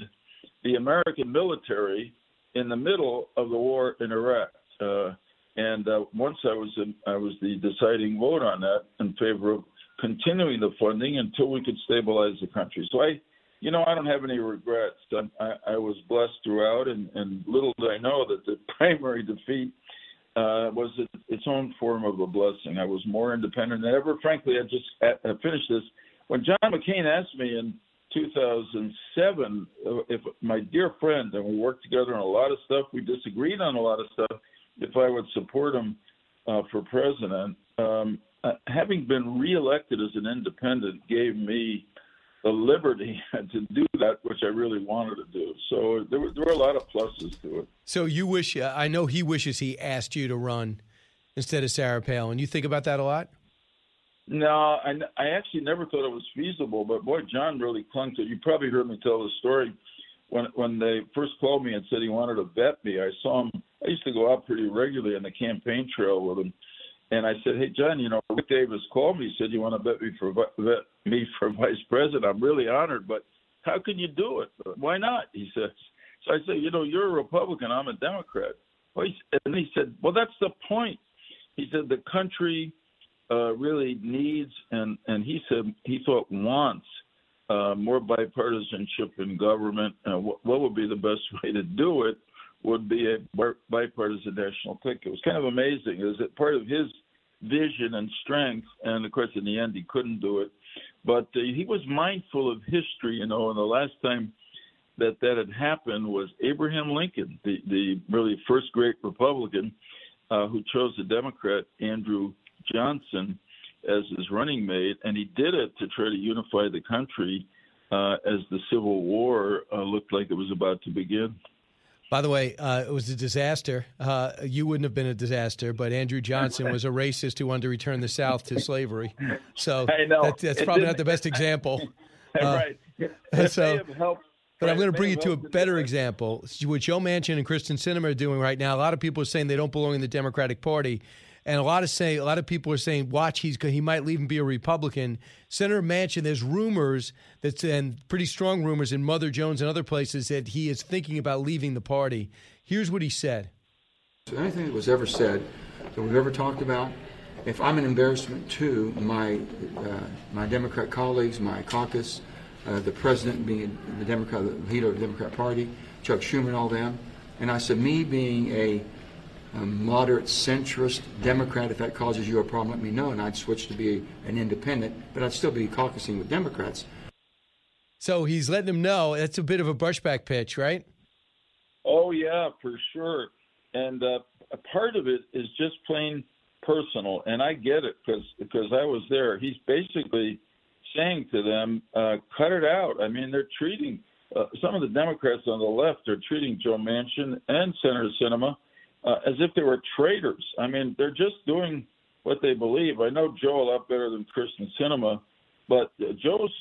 the American military in the middle of the war in Iraq. Uh, and uh, once I was in, I was the deciding vote on that in favor of continuing the funding until we could stabilize the country. So I, you know, I don't have any regrets. I, I was blessed throughout, and, and little did I know that the primary defeat uh, was its own form of a blessing. I was more independent than ever. Frankly, I just I finished this when John McCain asked me in 2007 uh, if my dear friend and we worked together on a lot of stuff. We disagreed on a lot of stuff. If I would support him uh, for president, um, uh, having been reelected as an independent gave me the liberty to do that, which I really wanted to do. So there were, there were a lot of pluses to it.
So you wish, uh, I know he wishes he asked you to run instead of Sarah Palin. You think about that a lot?
No, I, I actually never thought it was feasible, but boy, John really clung to it. You probably heard me tell the story when when they first called me and said he wanted to vet me. I saw him. I used to go out pretty regularly on the campaign trail with him, and I said, "Hey, John, you know, Rick Davis called me. He said you want to bet me for bet me for vice president. I'm really honored, but how can you do it? Why not?" He says. So I said, "You know, you're a Republican. I'm a Democrat." And he said, "Well, that's the point." He said the country uh, really needs, and and he said he thought wants uh, more bipartisanship in government. And what, what would be the best way to do it? Would be a bipartisan national pick. It was kind of amazing. It was part of his vision and strength, and of course, in the end, he couldn't do it. But uh, he was mindful of history, you know. And the last time that that had happened was Abraham Lincoln, the the really first great Republican, uh, who chose the Democrat Andrew Johnson as his running mate, and he did it to try to unify the country uh, as the Civil War uh, looked like it was about to begin.
By the way, uh, it was a disaster. Uh, you wouldn't have been a disaster, but Andrew Johnson was a racist who wanted to return the South to slavery. So that, that's probably not the best example.
Uh, right.
So, but I'm going to bring you to a better example. What Joe Manchin and Kyrsten Sinema are doing right now. A lot of people are saying they don't belong in the Democratic Party. And a lot of say a lot of people are saying, watch, he's he might even be a Republican. Senator Manchin, there's rumors that and pretty strong rumors in Mother Jones and other places that he is thinking about leaving the party. Here's what he said.
Anything that was ever said that we've ever talked about, if I'm an embarrassment to my uh, my Democrat colleagues, my caucus, uh, the president being the Democrat, the leader of the Democrat Party, Chuck Schumer, and all them, and I said me being a a moderate centrist Democrat. If that causes you a problem, let me know, and I'd switch to be an independent, but I'd still be caucusing with Democrats.
So he's letting them know that's a bit of a brushback pitch, right?
Oh yeah, for sure. And uh, a part of it is just plain personal, and I get it because because I was there. He's basically saying to them, uh, "Cut it out." I mean, they're treating uh, some of the Democrats on the left are treating Joe Manchin and Senator Sinema uh, as if they were traitors. I mean, they're just doing what they believe. I know Joe a lot better than Kyrsten Sinema, but Joe's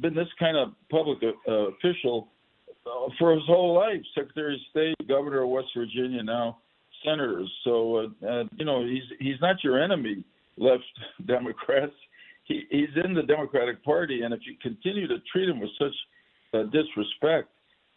been this kind of public uh, official uh, for his whole life. Secretary of State, Governor of West Virginia, now senators. So uh, uh, you know, he's he's not your enemy, left Democrats. He, he's in the Democratic Party, and if you continue to treat him with such uh, disrespect,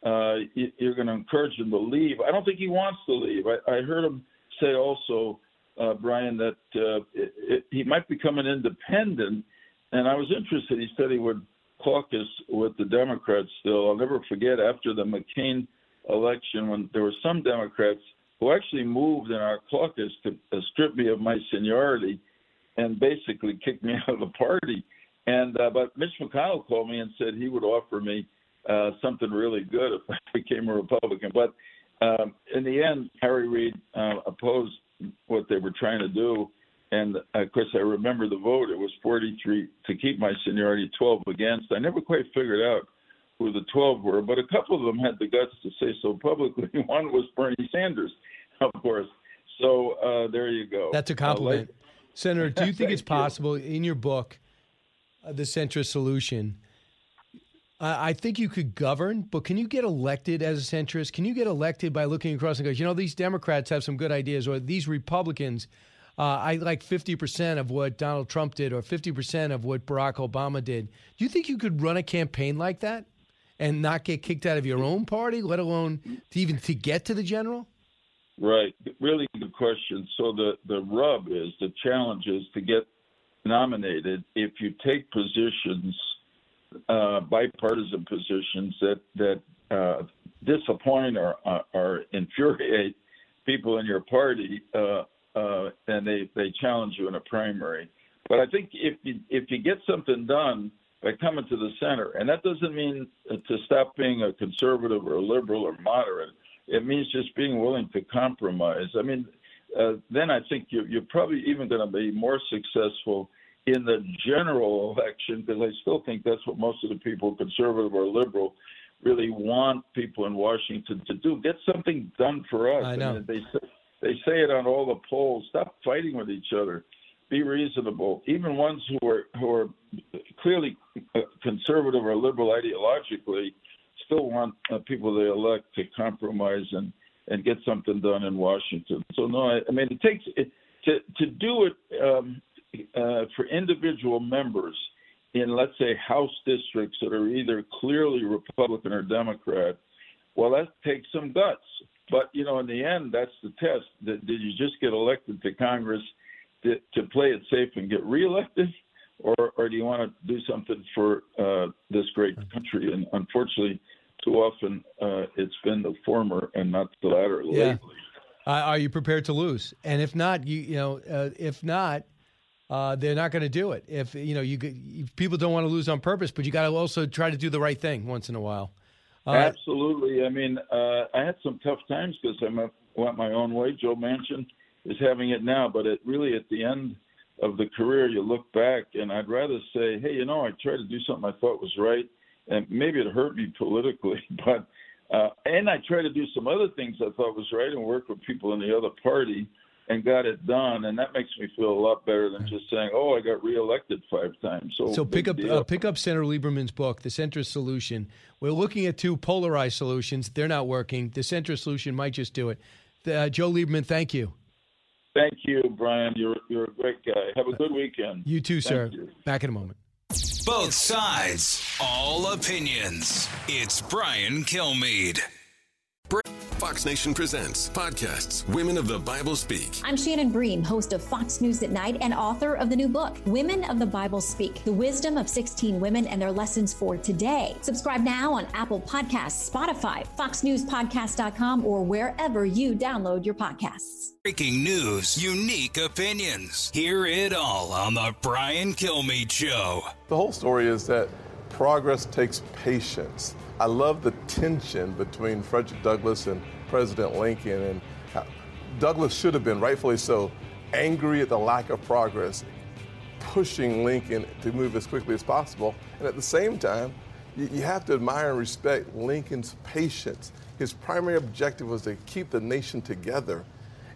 uh, you're going to encourage him to leave. I don't think he wants to leave. I, I heard him say also, uh, Brian, that uh, it, it, he might become an independent. And I was interested. He said he would caucus with the Democrats still. I'll never forget after the McCain election when there were some Democrats who actually moved in our caucus to uh, strip me of my seniority and basically kick me out of the party. And uh, but Mitch McConnell called me and said he would offer me uh, something really good if I became a Republican. But um, in the end, Harry Reid uh, opposed what they were trying to do. And of course, I remember the vote. It was 43 to keep my seniority, 12 against. I never quite figured out who the 12 were, but a couple of them had the guts to say so publicly. One was Bernie Sanders, of course. So uh, there you go.
That's a compliment. Uh, like, Senator, do you think it's possible in your book, uh, The Centrist Solution, uh, I think you could govern, but can you get elected as a centrist? Can you get elected by looking across and go, you know, these Democrats have some good ideas, or these Republicans, uh, I like 50% of what Donald Trump did, or 50% of what Barack Obama did. Do you think you could run a campaign like that and not get kicked out of your own party, let alone to even to get to the general?
Right. Really good question. So the, the rub is, the challenge is to get nominated if you take positions – uh, bipartisan positions that that uh, disappoint or, uh, or infuriate people in your party, uh, uh, and they they challenge you in a primary. But I think if you if you get something done by coming to the center, and that doesn't mean to stop being a conservative or a liberal or moderate. It means just being willing to compromise. I mean, uh, then I think you're, you're probably even going to be more successful in the general election, because I still think that's what most of the people, conservative or liberal, really want people in Washington to do. Get something done for us.
I know.
And they they say it on all the polls. Stop fighting with each other. Be reasonable. Even ones who are who are clearly uh, conservative or liberal ideologically still want uh, people they elect to compromise and and get something done in Washington. So no, I, I mean it takes it, to to do it um, uh, for individual members in, let's say, House districts that are either clearly Republican or Democrat, well, that takes some guts. But you know, in the end, that's the test. Did, did you just get elected to Congress to, to play it safe and get reelected, or, or do you want to do something for uh, this great country? And unfortunately, too often uh, it's been the former and not the latter
Yeah.
lately.
Uh, are you prepared to lose? And if not, you you know, uh, if not, uh, they're not going to do it. If you know, you, people don't want to lose on purpose, but you got to also try to do the right thing once in a while. Uh,
Absolutely. I mean, uh, I had some tough times because I went- went my own way. Joe Manchin is having it now, but it really at the end of the career, you look back, and I'd rather say, hey, you know, I tried to do something I thought was right, and maybe it hurt me politically, but uh, and I tried to do some other things I thought was right and work with people in the other party and got it done, and that makes me feel a lot better than just saying, oh, I got reelected five times. So,
So pick up
deal.
uh, pick up Senator Lieberman's book, The Centrist Solution. We're looking at two polarized solutions. They're not working. The centrist solution might just do it. Uh, Joe Lieberman, thank you.
Thank you, Brian. You're you're a great guy. Have a good weekend.
You too,
Thank
sir.
you.
Back in a moment.
Both sides, all opinions. It's Brian Kilmeade.
Fox Nation presents podcasts Women of the Bible Speak.
I'm Shannon Bream, host of Fox News at Night and author of the new book, Women of the Bible Speak The Wisdom of 16 Women and Their Lessons for Today. Subscribe now on Apple Podcasts, Spotify, FoxNewsPodcast.com, or wherever you download your podcasts.
Breaking news, unique opinions. Hear it all on The Brian Kilmeade Show.
The whole story is that progress takes patience. I love the tension between Frederick Douglass and President Lincoln, and Douglass should have been, rightfully so, angry at the lack of progress, pushing Lincoln to move as quickly as possible. And at the same time, you have to admire and respect Lincoln's patience. His primary objective was to keep the nation together.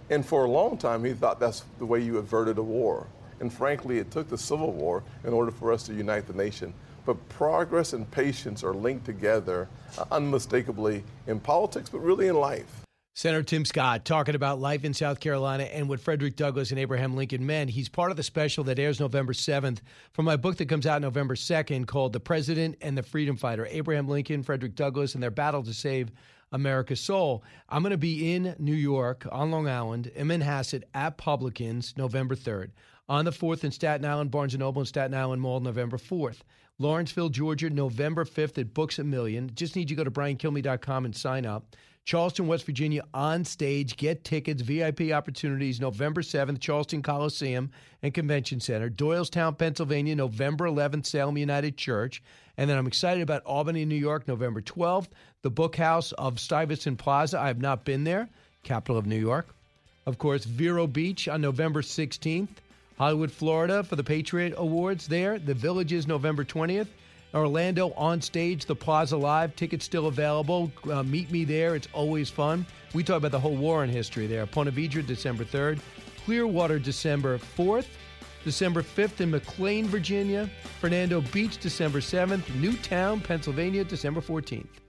And for a long time, he thought that's the way you averted a war. And frankly, it took the Civil War in order for us to unite the nation. But progress and patience are linked together uh, unmistakably in politics, but really in life.
Senator Tim Scott talking about life in South Carolina and what Frederick Douglass and Abraham Lincoln meant. He's part of the special that airs November 7th from my book that comes out November 2nd called The President and the Freedom Fighter Abraham Lincoln, Frederick Douglass, and their battle to save America's soul. I'm going to be in New York, on Long Island, in Manhasset at Publicans November 3rd. On the 4th in Staten Island, Barnes & Noble and Staten Island Mall November 4th. Lawrenceville, Georgia, November 5th at Books a Million. Just need you to go to briankilme.com and sign up. Charleston, West Virginia, on stage. Get tickets, VIP opportunities, November 7th, Charleston Coliseum and Convention Center. Doylestown, Pennsylvania, November 11th, Salem United Church. And then I'm excited about Albany, New York, November 12th, the Book House of Stuyvesant Plaza. I have not been there, capital of New York. Of course, Vero Beach on November 16th. Hollywood, Florida for the Patriot Awards there. The Villages, November 20th. Orlando on stage, the Plaza Live. Tickets still available. Uh, meet me there. It's always fun. We talk about the whole war in history there. Ponte Vedra, December 3rd. Clearwater, December 4th. December 5th in McLean, Virginia. Fernandina Beach, December 7th. Newtown, Pennsylvania, December 14th.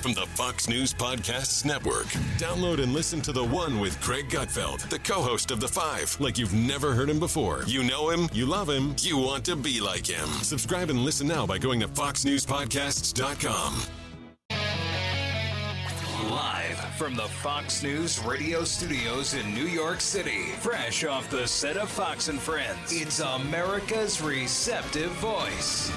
From the Fox News Podcasts Network. Download and listen to The One with Greg Gutfeld, the co host of The Five, like you've never heard him before. You know him, you love him, you want to be like him. Subscribe and listen now by going to FoxNewsPodcasts.com.
Live from the Fox News radio studios in New York City, fresh off the set of Fox and Friends, it's America's receptive voice.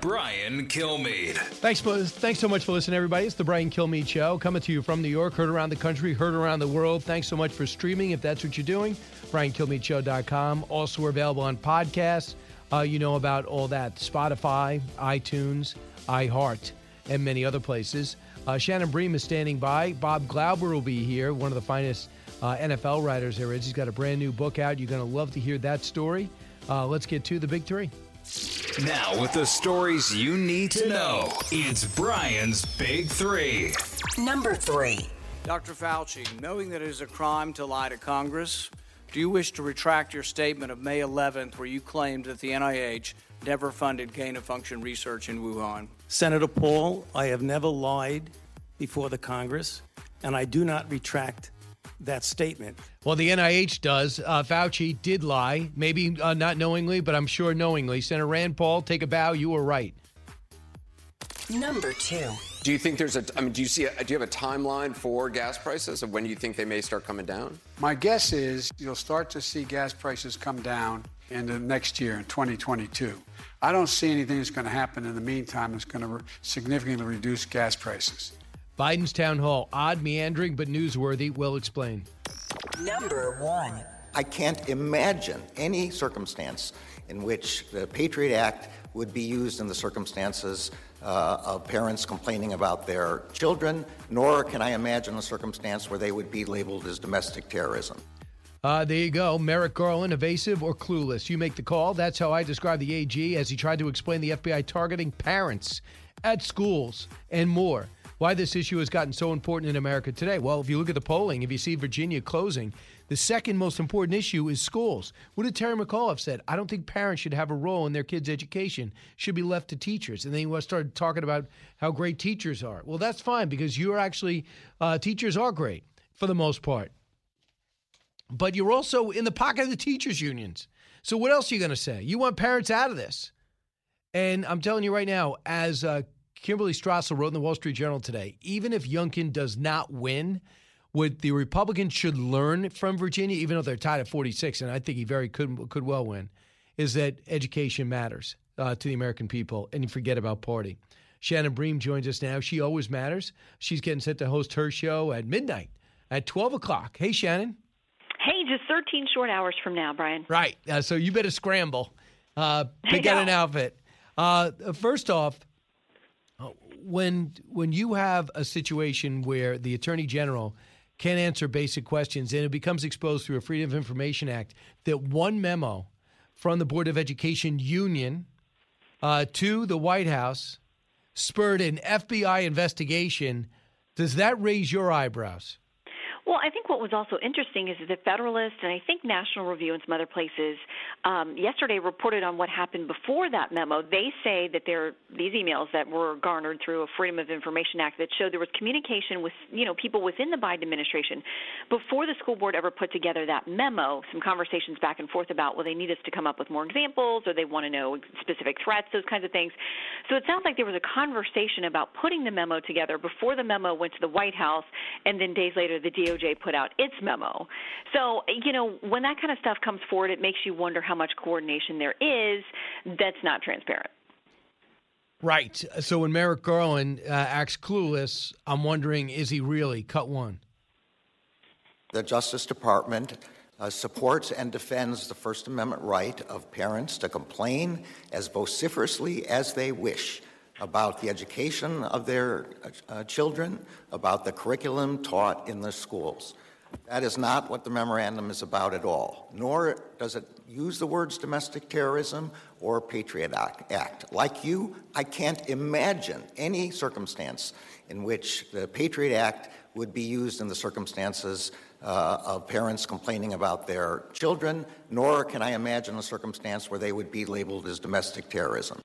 Brian Kilmeade.
Thanks, thanks so much for listening, everybody. It's the Brian Kilmeade Show, coming to you from New York, heard around the country, heard around the world. Thanks so much for streaming, if that's what you're doing. BrianKilmeadShow.com. Also, available on podcasts. Uh, you know about all that Spotify, iTunes, iHeart, and many other places. Uh, Shannon Bream is standing by. Bob Glauber will be here, one of the finest uh, NFL writers there is. He's got a brand new book out. You're going to love to hear that story. Uh, let's get to the big three.
Now, with the stories you need to know, it's Brian's Big Three.
Number three. Dr. Fauci, knowing that it is a crime to lie to Congress, do you wish to retract your statement of May 11th where you claimed that the NIH never funded gain of function research in Wuhan?
Senator Paul, I have never lied before the Congress, and I do not retract that statement.
Well, the NIH does. Uh, Fauci did lie, maybe uh, not knowingly, but I'm sure knowingly. Senator Rand Paul, take a bow. You were right.
Number two. Do you think there's a? I mean, do you see? A, do you have a timeline for gas prices of when you think they may start coming down?
My guess is you'll start to see gas prices come down into next year in 2022. I don't see anything that's going to happen in the meantime that's going to re- significantly reduce gas prices.
Biden's town hall, odd, meandering, but newsworthy. We'll explain.
Number one. I can't imagine any circumstance in which the Patriot Act would be used in the circumstances uh, of parents complaining about their children, nor can I imagine a circumstance where they would be labeled as domestic terrorism.
Uh, there you go. Merrick Garland, evasive or clueless? You make the call. That's how I describe the AG as he tried to explain the FBI targeting parents at schools and more. Why this issue has gotten so important in America today? Well, if you look at the polling, if you see Virginia closing, the second most important issue is schools. What did Terry McAuliffe said? I don't think parents should have a role in their kids' education. Should be left to teachers. And then he started talking about how great teachers are. Well, that's fine because you're actually uh, teachers are great for the most part but you're also in the pocket of the teachers' unions. So what else are you going to say? You want parents out of this. And I'm telling you right now, as uh, Kimberly Strassel wrote in the Wall Street Journal today, even if Youngkin does not win, what the Republicans should learn from Virginia, even though they're tied at 46, and I think he very could could well win, is that education matters uh, to the American people, and you forget about party. Shannon Bream joins us now. She always matters. She's getting set to host her show at midnight at 12 o'clock. Hey, Shannon.
Hey, just 13 short hours from now, Brian.
Right. Uh, so you better scramble. Uh, pick out an outfit. Uh, first off, when when you have a situation where the attorney general can't answer basic questions and it becomes exposed through a Freedom of Information Act that one memo from the Board of Education union uh, to the White House spurred an FBI investigation, does that raise your eyebrows?
Well, I think what was also interesting is that the Federalist and I think National Review and some other places um, yesterday reported on what happened before that memo. They say that there these emails that were garnered through a Freedom of Information Act that showed there was communication with you know people within the Biden administration before the school board ever put together that memo. Some conversations back and forth about well, they need us to come up with more examples or they want to know specific threats, those kinds of things. So it sounds like there was a conversation about putting the memo together before the memo went to the White House, and then days later the DOJ DOJ put out its memo. So, you know, when that kind of stuff comes forward, it makes you wonder how much coordination there is that's not transparent.
Right. So when Merrick Garland uh, acts clueless, I'm wondering, is he really cut one?
The Justice Department uh, supports and defends the First Amendment right of parents to complain as vociferously as they wish about the education of their uh, children, about the curriculum taught in the schools. That is not what the memorandum is about at all, nor does it use the words domestic terrorism or Patriot Act. Like you, I can't imagine any circumstance in which the Patriot Act would be used in the circumstances uh, of parents complaining about their children, nor can I imagine a circumstance where they would be labeled as domestic terrorism.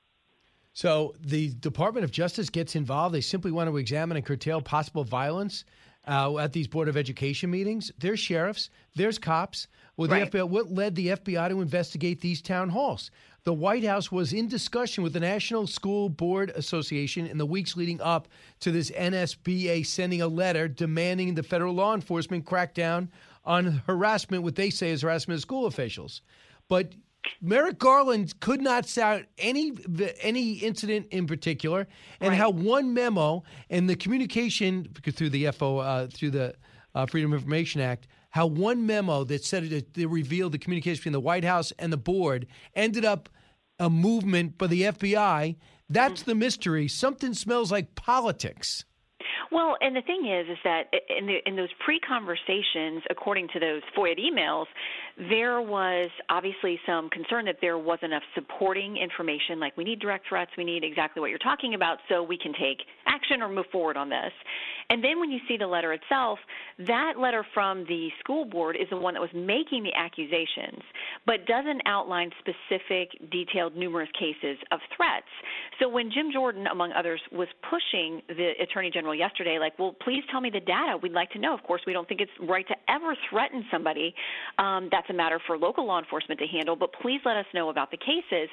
So the Department of Justice gets involved. They simply want to examine and curtail possible violence uh, at these Board of Education meetings. There's sheriffs, there's cops. Well, the
right.
FBI, what led the FBI to investigate these town halls? The White House was in discussion with the National School Board Association in the weeks leading up to this NSBA sending a letter demanding the federal law enforcement crack down on harassment, what they say is harassment of school officials. But Merrick Garland could not cite any any incident in particular, and
right.
how one memo and the communication through the FO uh, through the uh, Freedom of Information Act, how one memo that said it, it revealed the communication between the White House and the board ended up a movement by the FBI. That's mm-hmm. the mystery. Something smells like politics.
Well, and the thing is, is that in, the, in those pre-conversations, according to those FOIA emails, there was obviously some concern that there wasn't enough supporting information, like we need direct threats, we need exactly what you're talking about, so we can take action or move forward on this. And then when you see the letter itself, that letter from the school board is the one that was making the accusations, but doesn't outline specific, detailed, numerous cases of threats. So when Jim Jordan, among others, was pushing the attorney general yesterday like, well, please tell me the data. We'd like to know. Of course, we don't think it's right to ever threaten somebody. Um, a matter for local law enforcement to handle, but please let us know about the cases.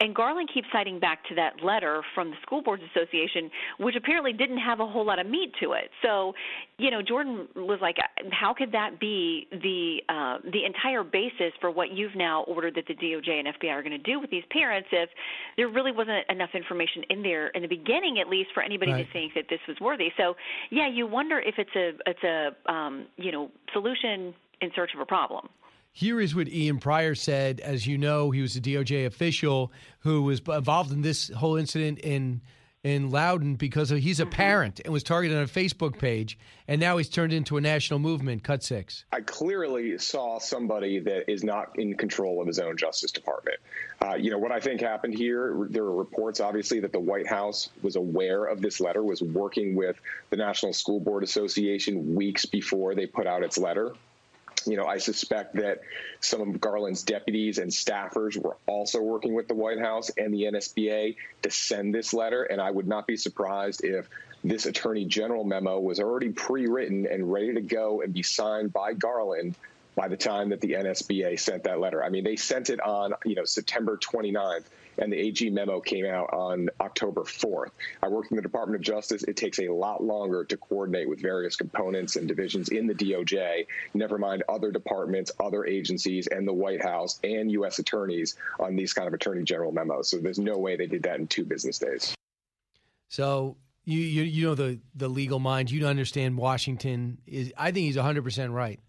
And Garland keeps citing back to that letter from the School Boards Association, which apparently didn't have a whole lot of meat to it. So, you know, Jordan was like, how could that be the uh, the entire basis for what you've now ordered that the DOJ and FBI are going to do with these parents if there really wasn't enough information in there in the beginning, at least, for anybody right. to think that this was worthy. So, yeah, you wonder if it's a it's a um, you know solution in search of a problem.
Here is what Ian Prior said. As you know, he was a DOJ official who was involved in this whole incident in in Loudoun because he's a mm-hmm. parent and was targeted on a Facebook page, and now he's turned into a national movement. Cut six.
I clearly saw somebody that is not in control of his own Justice Department. Uh, you know what I think happened here. There are reports, obviously, that the White House was aware of this letter, was working with the National School Board Association weeks before they put out its letter you know, I suspect that some of Garland's deputies and staffers were also working with the White House and the NSBA to send this letter. And I would not be surprised if this attorney general memo was already pre written and ready to go and be signed by Garland by the time that the NSBA sent that letter. I mean, they sent it on, you know, September 29th and the AG memo came out on October 4th. I work in the Department of Justice. It takes a lot longer to coordinate with various components and divisions in the DOJ, never mind other departments, other agencies, and the White House and U.S. attorneys on these kind of attorney general memos. So there's no way they did that in two business days.
So you you, you know the the legal mind. You understand Washington is. I think he's 100 percent right.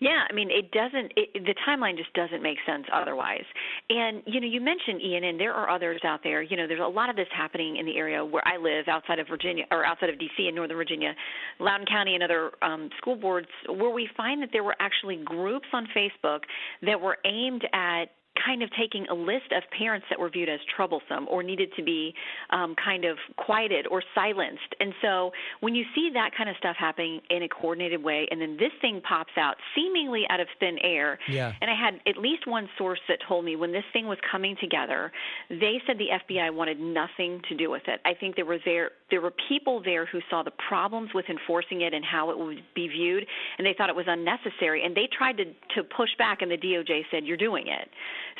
Yeah, I mean, it doesn't. It, the timeline just doesn't make sense otherwise. And you know, you mentioned Ian, and there are others out there. You know, there's a lot of this happening in the area where I live, outside of Virginia or outside of D.C. in Northern Virginia, Loudoun County, and other um, school boards, where we find that there were actually groups on Facebook that were aimed at kind of taking a list of parents that were viewed as troublesome or needed to be um, kind of quieted or silenced. And so when you see that kind of stuff happening in a coordinated way, and then this thing pops out seemingly out of thin air,
yeah.
and I had at least one source that told me when this thing was coming together, they said the FBI wanted nothing to do with it. I think there were there there were people there who saw the problems with enforcing it and how it would be viewed, and they thought it was unnecessary, and they tried to to push back, and the DOJ said you're doing it.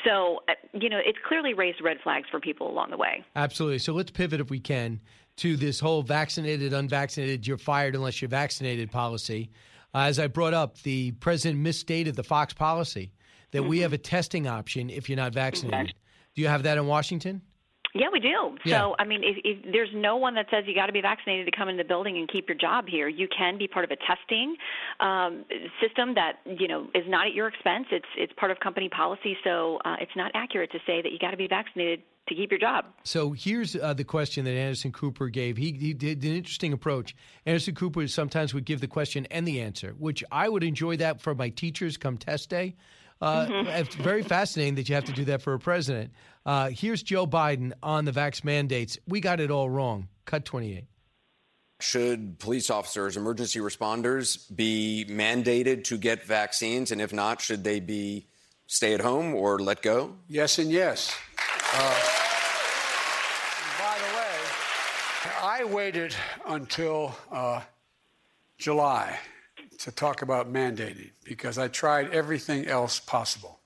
So, uh, you know, it's clearly raised red flags for people along the way.
Absolutely. So let's pivot, if we can, to this whole vaccinated, unvaccinated, you're fired unless you're vaccinated policy. Uh, as I brought up, the president misstated the Fox policy that mm-hmm. we have a testing option if you're not vaccinated. Do you have that in Washington?
Yeah, we do.
Yeah.
So, I mean, if, if there's no one that says you got to be vaccinated to come in the building and keep your job here. You can be part of a testing um, system that you know is not at your expense. It's it's part of company policy, so uh, it's not accurate to say that you got to be vaccinated to keep your job.
So here's uh, the question that Anderson Cooper gave. He, he did an interesting approach. Anderson Cooper sometimes would give the question and the answer, which I would enjoy that for my teachers come test day. Uh, mm-hmm. It's very fascinating that you have to do that for a president. Uh, here's Joe Biden on the vax mandates. We got it all wrong. Cut 28.
Should police officers, emergency responders be mandated to get vaccines? And if not, should they be stay at home or let go?
Yes, and yes. Uh, by the way, I waited until uh, July to talk about mandating because I tried everything else possible.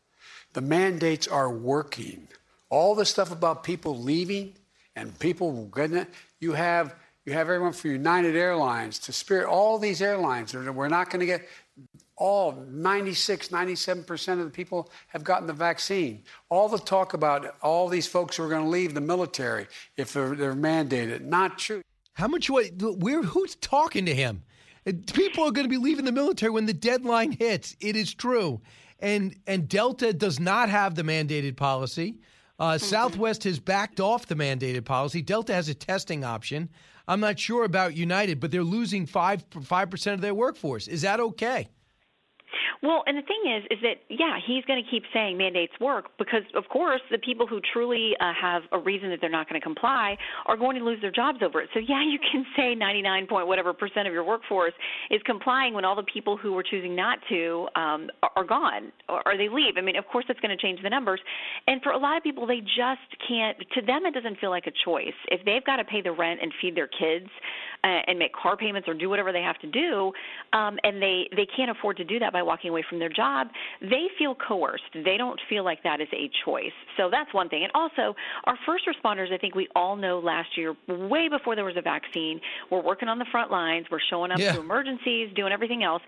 The mandates are working. All the stuff about people leaving and people it, you have you have everyone from United Airlines to Spirit, all these airlines. We're not going to get all 96, 97% of the people have gotten the vaccine. All the talk about all these folks who are going to leave the military if they're, they're mandated, not true.
How much? What? Where? Who's talking to him? People are going to be leaving the military when the deadline hits. It is true. And and Delta does not have the mandated policy. Uh, mm-hmm. Southwest has backed off the mandated policy. Delta has a testing option. I'm not sure about United, but they're losing five five percent of their workforce. Is that okay?
Well, and the thing is, is that yeah, he's going to keep saying mandates work because, of course, the people who truly uh, have a reason that they're not going to comply are going to lose their jobs over it. So yeah, you can say 99 point whatever percent of your workforce is complying when all the people who were choosing not to um, are gone or, or they leave. I mean, of course, that's going to change the numbers. And for a lot of people, they just can't. To them, it doesn't feel like a choice. If they've got to pay the rent and feed their kids, and make car payments or do whatever they have to do, um, and they they can't afford to do that by walking away from their job, they feel coerced. They don't feel like that is a choice. So that's one thing. And also, our first responders, I think we all know last year, way before there was a vaccine, were working on the front lines. We're showing up
Yeah.
to emergencies, doing everything else.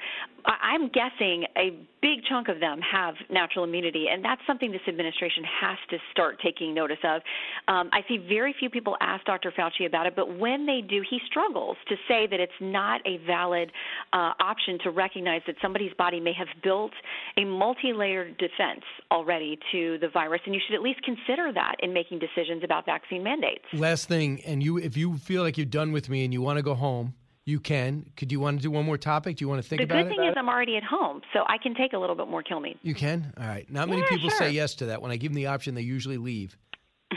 I- I'm guessing a big chunk of them have natural immunity, and that's something this administration has to start taking notice of. Um, I see very few people ask Dr. Fauci about it, but when they do, he struggles to say that it's not a valid uh, option to recognize that somebody's body may have built a multi-layered defense already to the virus, and you should at least consider that in making decisions about vaccine mandates.
Last thing, and you, if you feel like you're done with me and you want to go home, you can. Could you want to do one more topic? Do you want to think
the
about it?
The good thing is I'm already at home, so I can take a little bit more kill me.
you can. All right. Not many
Yeah,
people
sure.
say yes to that. When I give them the option, they usually leave.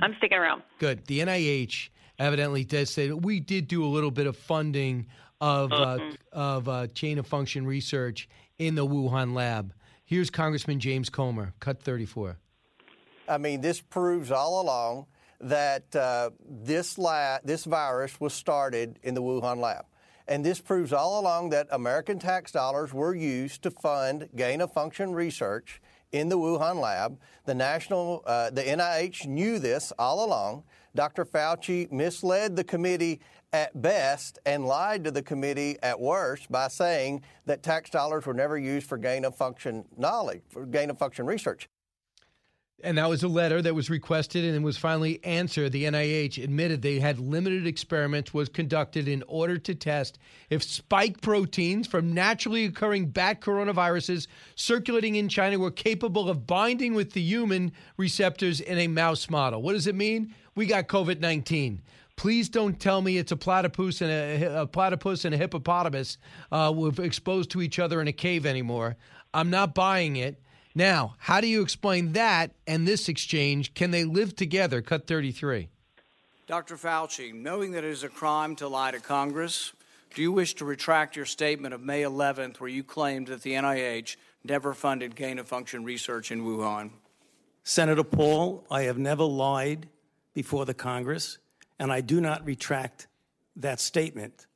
I'm sticking around.
Good. The NIH evidently did say that we did do a little bit of funding of uh,
Mhm.
of uh, gain of function research in the Wuhan lab. Here's Congressman James Comer, cut 34.
I mean, this proves all along that uh, this lab, this virus was started in the Wuhan lab. And this proves all along that American tax dollars were used to fund gain of function research in the Wuhan lab. The national, uh, the NIH knew this all along. Dr. Fauci misled the committee at best and lied to the committee at worst by saying that tax dollars were never used for gain of function knowledge, for gain of function research.
And that was a letter that was requested and was finally answered. The NIH admitted they had limited experiments was conducted in order to test if spike proteins from naturally occurring bat coronaviruses circulating in China were capable of binding with the human receptors in a mouse model. What does it mean? We got COVID-19. Please don't tell me it's a platypus and a, a platypus and a hippopotamus uh, were exposed to each other in a cave anymore. I'm not buying it. Now, how do you explain that and this exchange? Can they live together? Cut 33.
Dr. Fauci, knowing that it is a crime to lie to Congress, do you wish to retract your statement of May 11th where you claimed that the NIH never funded gain of function research in Wuhan?
Senator Paul, I have never lied before the Congress, and I do not retract that statement.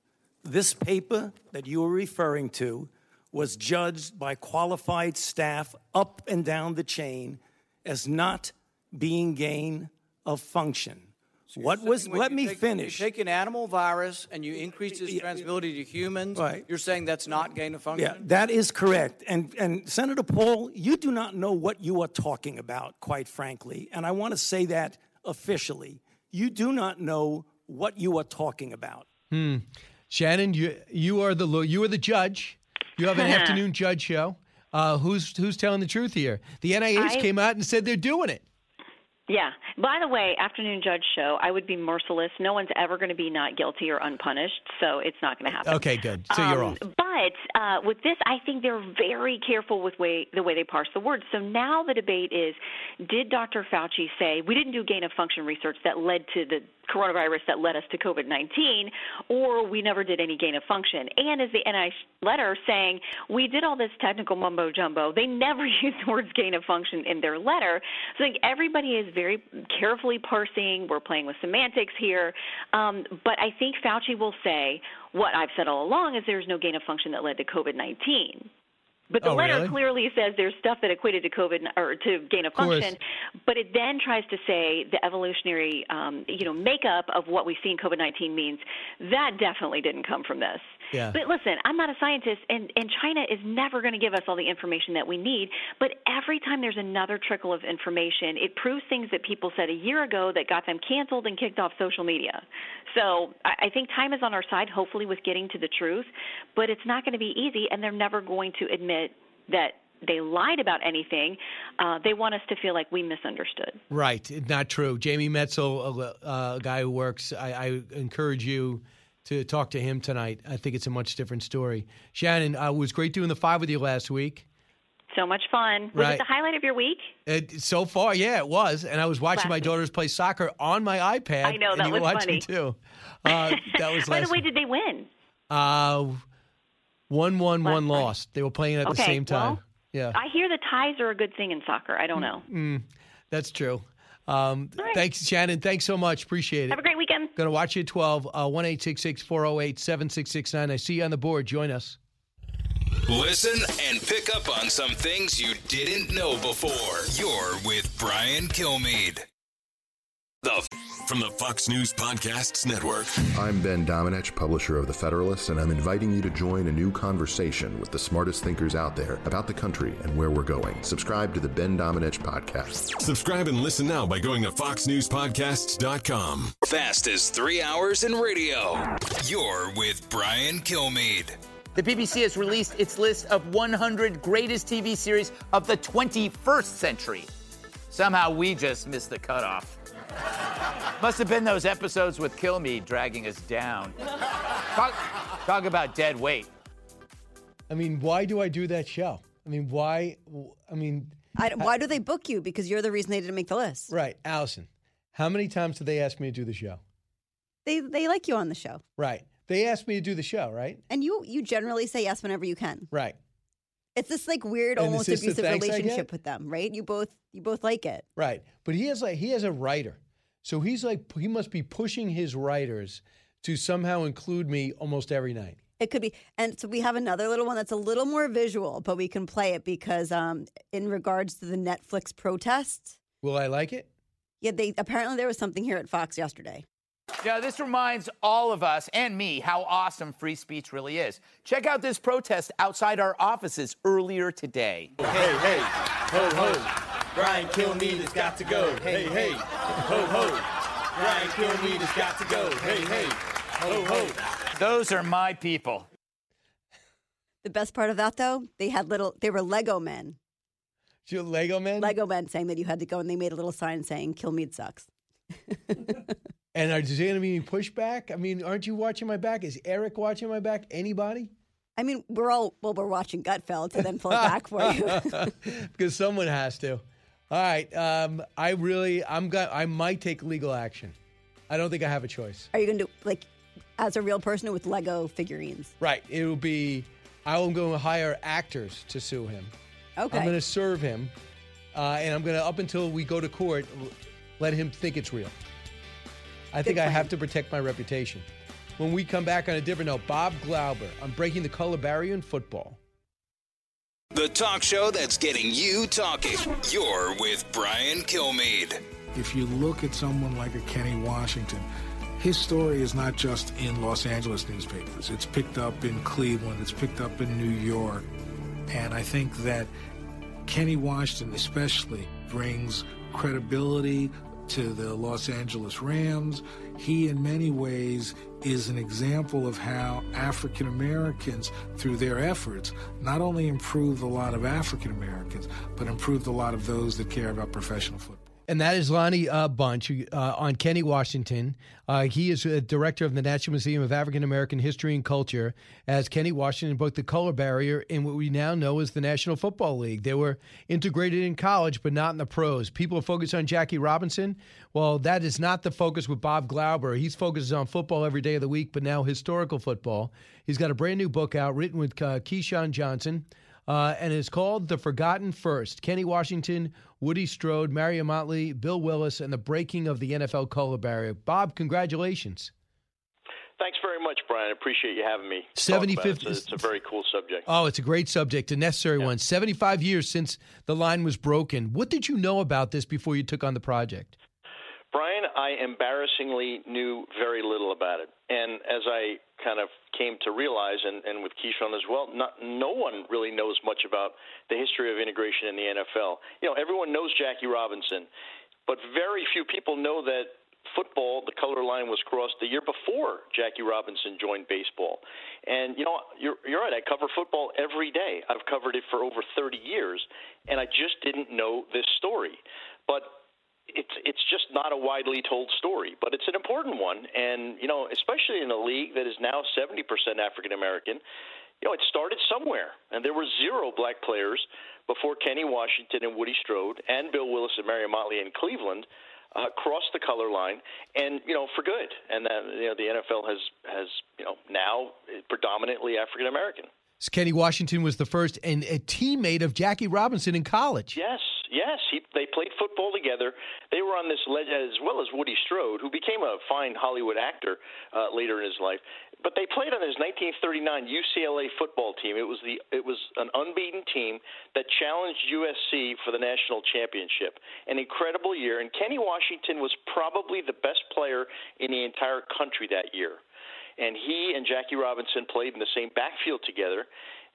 This paper that you are referring to was judged by qualified staff up and down the chain as not being gain of function. what was, let me
take-
finish.
You take an animal virus and you increase its transmissibility to humans.
Right.
You're saying that's not gain of function?
Yeah, that is correct. And and Senator Paul, you do not know what you are talking about, quite frankly. And I want to say that officially. You do not know what you are talking about.
Hmm. Shannon, you you are the you are the judge. You have an afternoon judge show. Uh, who's who's telling the truth here? The NIH
I-
came out and said they're doing it.
Yeah. By the way, afternoon judge show, I would be merciless. No one's ever going to be not guilty or unpunished, so it's not going to happen.
Okay, good. So you're
Um,
off.
But uh, with this, I think they're very careful with way, the way they parse the words. So now the debate is did Dr. Fauci say we didn't do gain of function research that led to the coronavirus that led us to COVID 19, or we never did any gain of function? And is the NIH letter saying we did all this technical mumbo jumbo? They never use the words gain of function in their letter. So I think everybody is very carefully parsing. We're playing with semantics here. Um, but I think Fauci will say what I've said all along is there's no gain of function that led to COVID 19. But the
Oh,
letter
really?
clearly says there's stuff that equated to COVID or to gain of function, but it then tries to say the evolutionary, um, you know, makeup of what we see in COVID-19 means that definitely didn't come from this.
Yeah.
But listen, I'm not a scientist, and, and China is never going to give us all the information that we need. But every time there's another trickle of information, it proves things that people said a year ago that got them canceled and kicked off social media. So I, I think time is on our side, hopefully, with getting to the truth. But it's not going to be easy, and they're never going to admit that they lied about anything. Uh, they want us to feel like we misunderstood.
Right, not true. Jamie Metzl, a, a guy who works, I, I encourage you to talk to him tonight. I think it's a much different story. Shannon, uh, it was great doing the five with you last week.
So much fun. Was
Right.
it the highlight of your week?
It, so far, yeah, it was. And I was watching my
Last week.
daughters play soccer on my iPad.
I know,
and
that was
watching
funny.
too. Uh, that was
By the way, did they win?
Uh, one won, one lost. They were playing at the same time.
well,
yeah,
I hear the ties are a good thing in soccer. I don't know.
Mm, that's true. Um, Thanks, Shannon. Thanks so much. Appreciate it.
Have a great weekend.
Going to watch you at 12, uh, 1 408 7669. I see you on the board. Join us.
Listen and pick up on some things you didn't know before. You're with Brian Kilmeade.
The from the Fox News Podcasts Network.
I'm Ben Domenech, publisher of The Federalist, and I'm inviting you to join a new conversation with the smartest thinkers out there about the country and where we're going. Subscribe to the Ben Domenech podcast.
Subscribe and listen now by going to foxnewspodcasts.com.
Fast as three hours in radio. You're with Brian Kilmeade.
The BBC has released its list of 100 greatest TV series of the 21st century. Somehow we just missed the cutoff. Must have been those episodes with Kilmeade dragging us down. Talk, talk about dead weight.
I mean, why do I do that show? I mean, why? I mean,
I, why do they book you? Because you're the reason they didn't make the list.
right, Allison. How many times did they ask me to do the show?
They they like you on the show,
Right. They asked me to do the show, right?
and you you generally say yes whenever you can.
Right.
It's this like weird,
And
almost abusive
thanks
relationship with them, right? You both you both like it.
Right. But he has like he has a writer. So he's like he must be pushing his writers to somehow include me almost every night.
It could be, and so we have another little one that's a little more visual, but we can play it because, um, in regards to the Netflix protest,
Will I like it?
yeah, they apparently there was something here at Fox yesterday.
Now, this reminds all of us and me how awesome free speech really is. Check out this protest outside our offices earlier today.
Hey, hey, ho, ho. Brian Kilmeade has got to go. Hey, hey, ho, ho. Brian Kilmeade has got to go. Hey, hey, ho, ho.
Those are my people.
The best part of that, though, they had little, they were Lego men.
You Lego men?
Lego men saying that you had to go, and they made a little sign saying "Kilmeade sucks."
And are, is there going to be any pushback? I mean, aren't you watching my back? Is Eric watching my back? Anybody?
I mean, we're all well, we're watching Gutfeld to then pull it back for you.
because someone has to. All right. Um, I really, I'm going. I might take legal action. I don't think I have a choice.
Are you going to like, as a real person with Lego figurines?
Right. It will be. I am going to hire actors to sue him.
Okay.
I'm going to serve him, uh, and I'm going to up until we go to court, let him think it's real. I think I have to protect my reputation. When we come back on a different note, Bob Glauber on breaking the color barrier in football.
The talk show that's getting you talking. You're with Brian Kilmeade.
If you look at someone like a Kenny Washington, his story is not just in Los Angeles newspapers. It's picked up in Cleveland, it's picked up in New York. And I think that Kenny Washington, especially, brings credibility to the Los Angeles Rams. He, in many ways, is an example of how African Americans, through their efforts, not only improved a lot of African Americans, but improved a lot of those that care about professional football.
And that is Lonnie uh, Bunch uh, on Kenny Washington. Uh, he is a director of the National Museum of African American History and Culture as Kenny Washington broke the color barrier in what we now know as the National Football League. They were integrated in college, but not in the pros. People are focused on Jackie Robinson. Well, that is not the focus with Bob Glauber. He's focuses on football every day of the week, but now historical football. He's got a brand new book out written with uh, Keyshawn Johnson. Uh, and it's called The Forgotten First. Kenny Washington, Woody Strode, Marion Motley, Bill Willis, and the breaking of the NFL color barrier. Bob, congratulations.
Thanks very much, Brian. I appreciate you having me. talk
75
it. It's, it's a very cool subject.
Oh, it's a great subject, a necessary one. 75 years since the line was broken. What did you know about this before you took on the project?
Brian, I embarrassingly knew very little about it. And as I kind of came to realize, and, and with Keyshawn as well, not, no one really knows much about the history of integration in the NFL. You know, everyone knows Jackie Robinson, but very few people know that football, the color line was crossed the year before Jackie Robinson joined baseball. And you know, you're you're right. I cover football every day. I've covered it for over 30 years, and I just didn't know this story. But it's it's just not a widely told story, but it's an important one. And you know, especially in a league that is now 70% African American, you know, it started somewhere, and there were zero black players before Kenny Washington and Woody Strode and Bill Willis and Marion Motley in Cleveland uh, crossed the color line, and you know, for good. And then you know, the NFL has has you know now predominantly African American.
Kenny Washington was the first and a teammate of Jackie Robinson in college.
Yes, Yes, he, they played football together. They were on this leg as well as Woody Strode, who became a fine Hollywood actor uh, later in his life. But they played on his 1939 UCLA football team. It was the it was an unbeaten team that challenged USC for the national championship. An incredible year, and Kenny Washington was probably the best player in the entire country that year. And he and Jackie Robinson played in the same backfield together.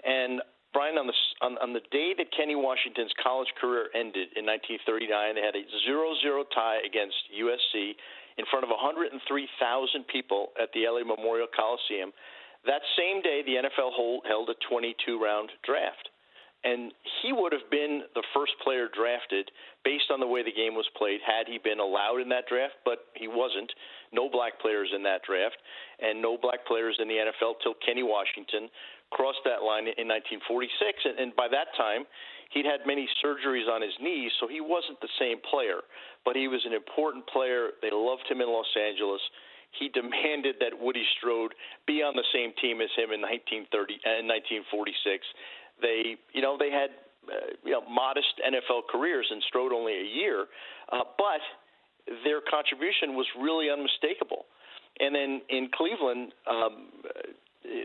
And Brian, on the on, on the day that Kenny Washington's college career ended in 1939, they had a 0-0 tie against USC in front of 103,000 people at the LA Memorial Coliseum. That same day, the NFL hold, held a 22-round draft, and he would have been the first player drafted based on the way the game was played had he been allowed in that draft, but he wasn't. No black players in that draft, and no black players in the NFL till Kenny Washington crossed that line in 1946, and, and by that time, he'd had many surgeries on his knees, so he wasn't the same player. But he was an important player. They loved him in Los Angeles. He demanded that Woody Strode be on the same team as him in 1930 uh, 1946. They, you know, they had uh, you know modest NFL careers, and Strode only a year, uh, but their contribution was really unmistakable. And then in Cleveland, um,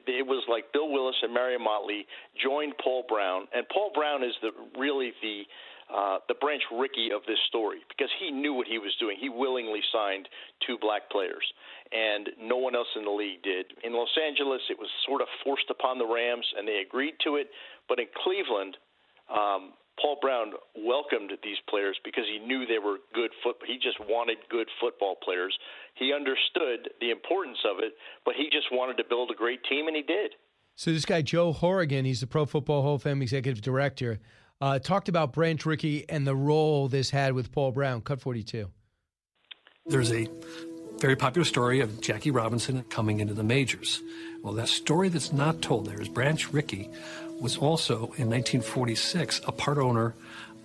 it was like Bill Willis and Marion Motley joined Paul Brown, and Paul Brown is the really the uh, the Branch Rickey of this story because he knew what he was doing. He willingly signed two black players, and no one else in the league did. In Los Angeles, it was sort of forced upon the Rams, and they agreed to it. But in Cleveland, um, Paul Brown welcomed these players because he knew they were good foot. He just wanted good football players. He understood the importance of it, but he just wanted to build a great team, and he did.
So this guy Joe Horrigan, he's the Pro Football Hall of Fame executive director, uh, talked about Branch Rickey and the role this had with Paul Brown. Cut forty-two.
There's a very popular story of Jackie Robinson coming into the majors. Well, that story that's not told there is Branch Rickey was also in 1946 a part owner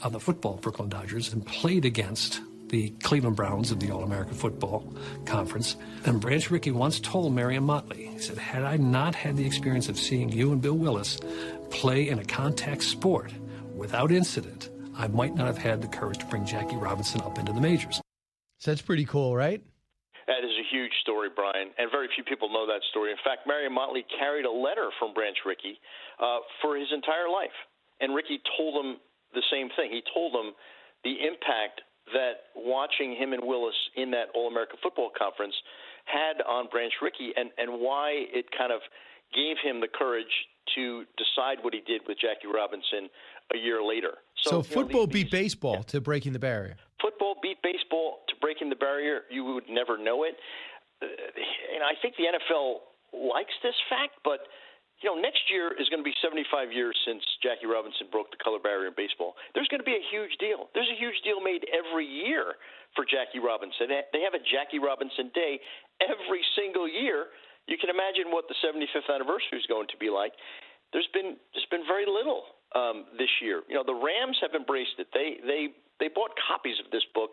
of the football Brooklyn Dodgers and played against the Cleveland Browns of the All American Football Conference. And Branch Rickey once told Marion Motley, he said, Had I not had the experience of seeing you and Bill Willis play in a contact sport without incident, I might not have had the courage to bring Jackie Robinson up into the majors.
So that's pretty cool, right?
That is a huge story, Brian, and very few people know that story. In fact, Marion Motley carried a letter from Branch Rickey uh, for his entire life, and Rickey told him the same thing. He told him the impact that watching him and Willis in that All American Football Conference had on Branch Rickey, and and why it kind of gave him the courage to decide what he did with Jackie Robinson a year later.
So, so football know, these, beat baseball yeah. to breaking the barrier.
Football beat baseball to breaking the barrier. You would never know it. Uh, and I think the NFL likes this fact, but you know, next year is going to be 75 years since Jackie Robinson broke the color barrier in baseball. There's going to be a huge deal. There's a huge deal made every year for Jackie Robinson. They have a Jackie Robinson Day every single year. You can imagine what the 75th anniversary is going to be like. There's been there's been very little um, this year. You know, the Rams have embraced it. They they they bought copies of this book,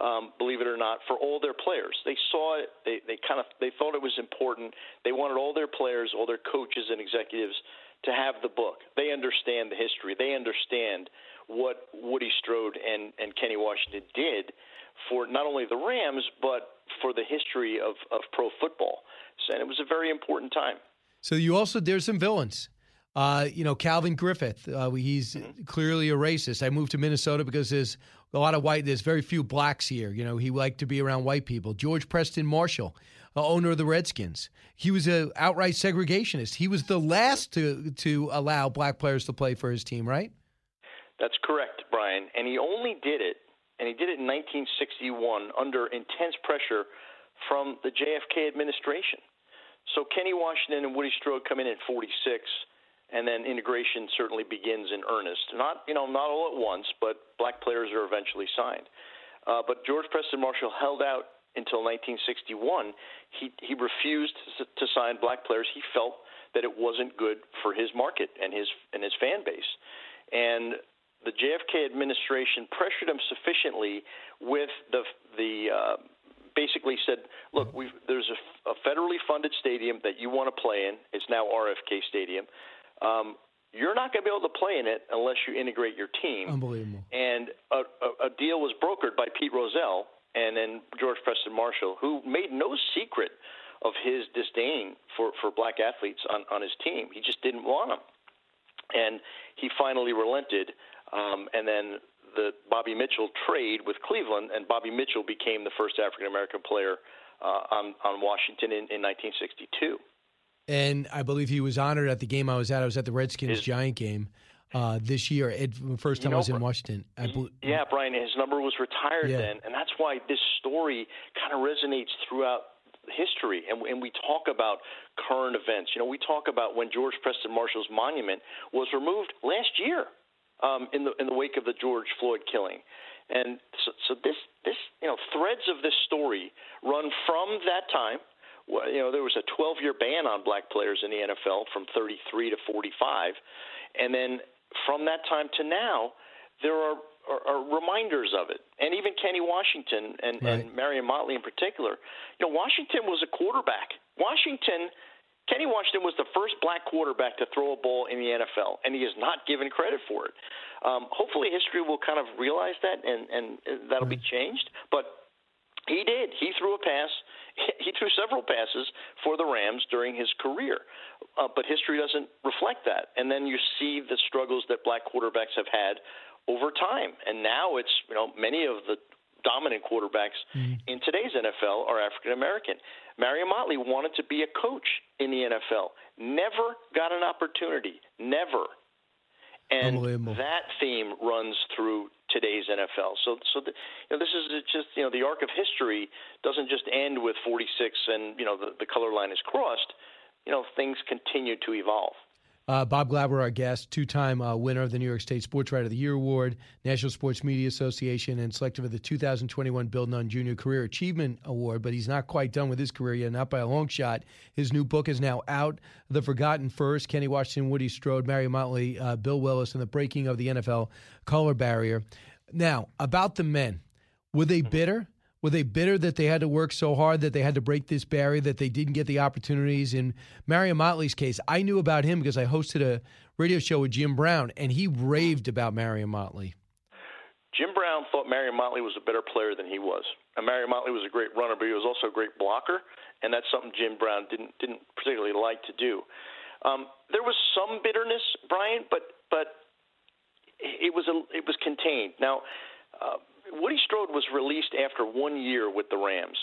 um, believe it or not, for all their players. They saw it. They they kind of they thought it was important. They wanted all their players, all their coaches and executives to have the book. They understand the history. They understand what Woody Strode and and Kenny Washington did for not only the Rams but for the history of of pro football. So, and it was a very important time.
So you also there's some villains. Uh, you know, Calvin Griffith, uh, he's mm-hmm. clearly a racist. I moved to Minnesota because there's a lot of white, there's very few blacks here. You know, he liked to be around white people. George Preston Marshall, uh, owner of the Redskins, he was an outright segregationist. He was the last to, to allow black players to play for his team, right?
That's correct, Brian. And he only did it, and he did it in 1961 under intense pressure from the JFK administration. So Kenny Washington and Woody Strode come in at 46 and then integration certainly begins in earnest. Not you know not all at once, but black players are eventually signed. Uh, but George Preston Marshall held out until 1961. He he refused to sign black players. He felt that it wasn't good for his market and his and his fan base, and the JFK administration pressured him sufficiently with the the uh, basically said, look, there's a, a federally funded stadium that you want to play in. It's now RFK Stadium. Um, you're not going to be able to play in it unless you integrate your team.
Unbelievable.
And a, a, a deal was brokered by Pete Rozelle and then George Preston Marshall, who made no secret of his disdain for, for black athletes on, on his team. He just didn't want them. And he finally relented. Um, and then the Bobby Mitchell trade with Cleveland, and Bobby Mitchell became the first African American player uh, on, on Washington in, in 1962.
And I believe he was honored at the game I was at. I was at the Redskins Giant game uh, this year. It, first time
You know,
I was in Washington.
Yeah, Brian, his number was retired
Yeah.
then, and that's why this story kind of resonates throughout history. And, and we talk about current events. You know, we talk about when George Preston Marshall's monument was removed last year um, in the in the wake of the George Floyd killing. And so, so this this you know threads of this story run from that time. Well, You know, there was a 12 year ban on black players in the NFL from 33 to 45, and then from that time to now, there are, are, are reminders of it. And even Kenny Washington and, and Marion Motley in particular. You know, Washington was a quarterback. Washington, Kenny Washington was the first black quarterback to throw a ball in the NFL, and he is not given credit for it. Um, hopefully, history will kind of realize that, and, and that'll be changed. But he did. He threw a pass. He threw several passes for the Rams during his career, uh, but history doesn't reflect that. And then you see the struggles that black quarterbacks have had over time, and now it's you know many of the dominant quarterbacks in today's NFL are African American. Marion Motley wanted to be a coach in the NFL, never got an opportunity, never. And that theme runs through today's NFL. So, so the, you know, this is just you know the arc of history doesn't just end with 46 and you know the, the color line is crossed. You know, things continue to evolve.
Uh, Bob Glauber, our guest, two-time uh, winner of the New York State Sports Writer of the Year Award, National Sports Media Association, and selected for the 2021 Bill Nunn Jr. Career Achievement Award. But he's not quite done with his career yet, not by a long shot. His new book is now out, The Forgotten First, Kenny Washington, Woody Strode, Mary Motley, uh, Bill Willis, and the Breaking of the NFL Color Barrier. Now, about the men, were they bitter? Were they bitter that they had to work so hard that they had to break this barrier, that they didn't get the opportunities? In Marion Motley's case, I knew about him because I hosted a radio show with Jim Brown, and he raved about Marion Motley.
Jim Brown thought Marion Motley was a better player than he was. And Marion Motley was a great runner, but he was also a great blocker, and that's something Jim Brown didn't didn't particularly like to do. Um, there was some bitterness, Brian, but but it was a, it was contained. Now, uh, Woody Strode was released after one year with the Rams.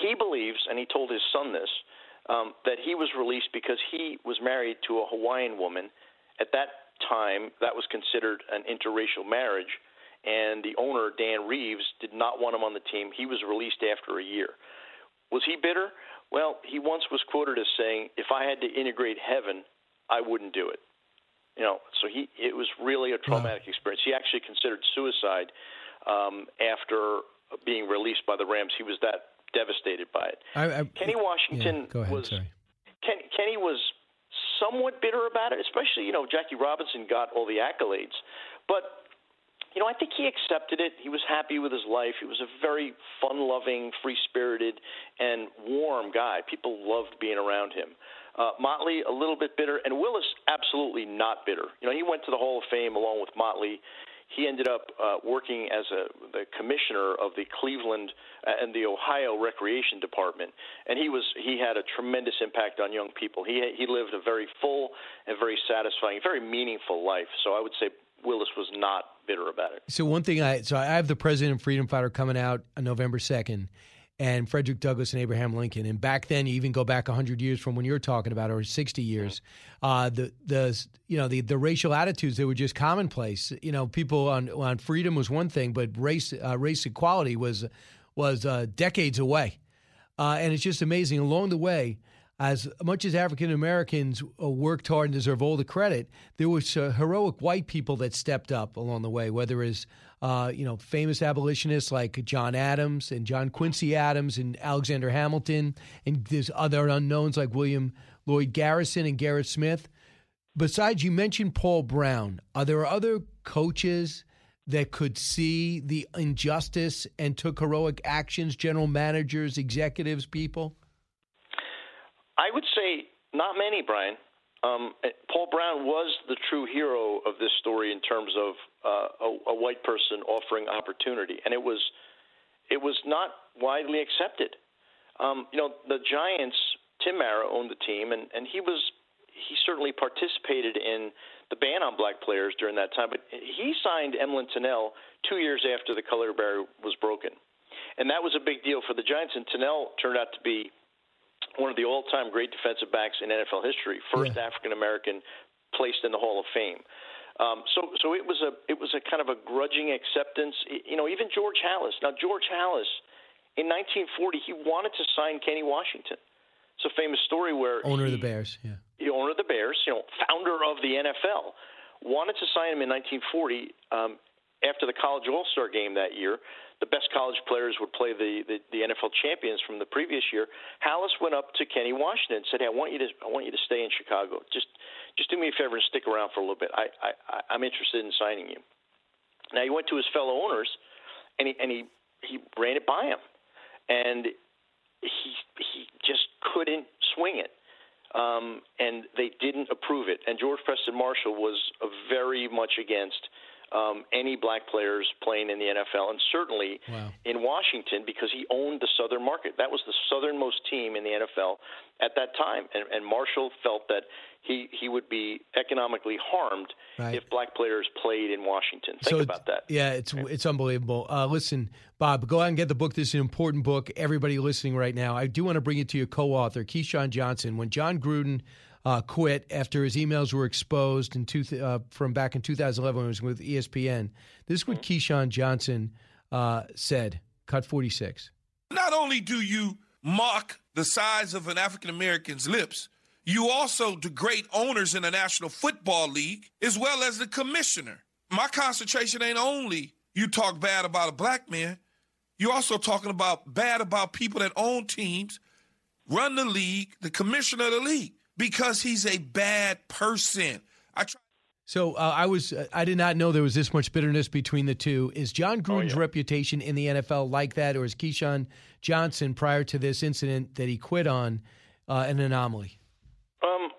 He believes, and he told his son this, um, that he was released because he was married to a Hawaiian woman. At that time, that was considered an interracial marriage, and the owner, Dan Reeves, did not want him on the team. He was released after a year. Was he bitter? Well, he once was quoted as saying, "If I had to integrate heaven, I wouldn't do it." You know, so he it was really a traumatic experience. He actually considered suicide um, after being released by the Rams. He was that devastated by it.
I, I,
Kenny Washington
yeah, go ahead,
was
sorry.
Ken, Kenny was somewhat bitter about it, especially you know Jackie Robinson got all the accolades, but you know I think he accepted it. He was happy with his life. He was a very fun-loving, free-spirited, and warm guy. People loved being around him. Uh, Motley a little bit bitter, and Willis absolutely not bitter. You know he went to the Hall of Fame along with Motley he ended up uh, working as a the commissioner of the Cleveland uh, and the Ohio Recreation Department, and he was he had a tremendous impact on young people. He he lived a very full and very satisfying, very meaningful life. So I would say Willis was not bitter about it.
So one thing I so I have the President Freedom Fighter coming out on November second, and Frederick Douglass and Abraham Lincoln. And back then, you even go back hundred years from when you're talking about, or sixty years. Uh, the the you know the the racial attitudes they were just commonplace. You know, people on on freedom was one thing, but race uh, race equality was was uh, decades away. Uh, and it's just amazing along the way. As much as African Americans uh, worked hard and deserve all the credit, there was uh, heroic white people that stepped up along the way. Whether it's uh, you know famous abolitionists like John Adams and John Quincy Adams and Alexander Hamilton, and there's other unknowns like William Lloyd Garrison and Gerrit Smith. Besides, you mentioned Paul Brown. Are there other coaches that could see the injustice and took heroic actions? General managers, executives, people.
I would say not many, Brian. Um, Paul Brown was the true hero of this story in terms of uh, a, a white person offering opportunity, and it was it was not widely accepted. Um, you know, the Giants. Tim Mara owned the team, and, and he was he certainly participated in the ban on black players during that time. But he signed Emlen Tunnell two years after the color barrier was broken, and that was a big deal for the Giants. And Tunnell turned out to be one of the all-time great defensive backs in NFL history, first yeah. African American placed in the Hall of Fame. Um, so, so it was a it was a kind of a grudging acceptance. You know, even George Halas. Now, George Halas, in 1940, he wanted to sign Kenny Washington. It's a famous story where
owner
he,
of the Bears, yeah,
the owner of the Bears, you know, founder of the NFL, wanted to sign him in 1940 um, after the college All Star game that year the best college players would play the, the, the NFL champions from the previous year. Halas went up to Kenny Washington and said, "Hey, I want you to I want you to stay in Chicago. Just just do me a favor and stick around for a little bit. I, I I'm interested in signing you." Now he went to his fellow owners, and he and he he ran it by him, and he he just couldn't swing it. Um, and they didn't approve it. And George Preston Marshall was very much against um, any black players playing in the NFL, and certainly wow. in Washington because he owned the southern market. That was the southernmost team in the NFL at that time, and, and Marshall felt that he he would be economically harmed right. if black players played in Washington. Think
so
about that.
Yeah, it's it's unbelievable. Uh, listen, Bob, go out and get the book. This is an important book. Everybody listening right now, I do want to bring it to your co-author, Keyshawn Johnson. When Jon Gruden uh, quit after his emails were exposed in two, uh, from back in 2011 when he was with ESPN. This is what Keyshawn Johnson uh, said. Cut 46.
Not only do you mock the size of an African American's lips, you also degrade owners in the National Football League as well as the commissioner. My concentration ain't only you talk bad about a black man, you're also talking about bad about people that own teams, run the league, the commissioner of the league because he's a bad person. I try.
So uh, I was I did not know there was this much bitterness between the two. Is Jon Gruden's oh, yeah. reputation in the NFL like that, or is Keyshawn Johnson prior to this incident that he quit on uh, an anomaly?
Um, see,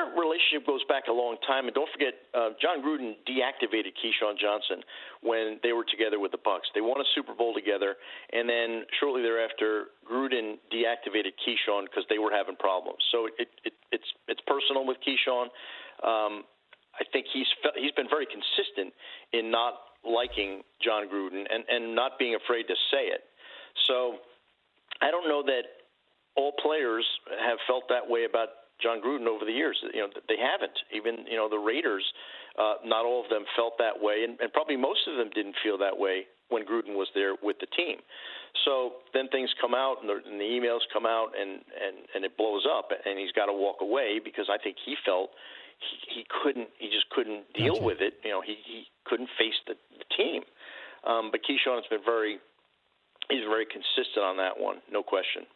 their relationship goes back a long time, and don't forget, uh, Jon Gruden deactivated Keyshawn Johnson when they were together with the Bucs. They won a Super Bowl together, and then shortly thereafter, Gruden deactivated Keyshawn because they were having problems. So it, it, it's it's personal with Keyshawn. Um, I think he's he's been very consistent in not liking Jon Gruden and and not being afraid to say it. So I don't know that all players have felt that way about Jon Gruden over the years. You know, they haven't. Even you know the Raiders, uh, not all of them felt that way, and, and probably most of them didn't feel that way when Gruden was there with the team. So then things come out, and the, and the emails come out, and and and it blows up, and he's got to walk away because I think he felt he, he couldn't, he just couldn't deal gotcha. with it. You know, he he couldn't face the, the team. Um, but Keyshawn has been very, he's very consistent on that one, no question.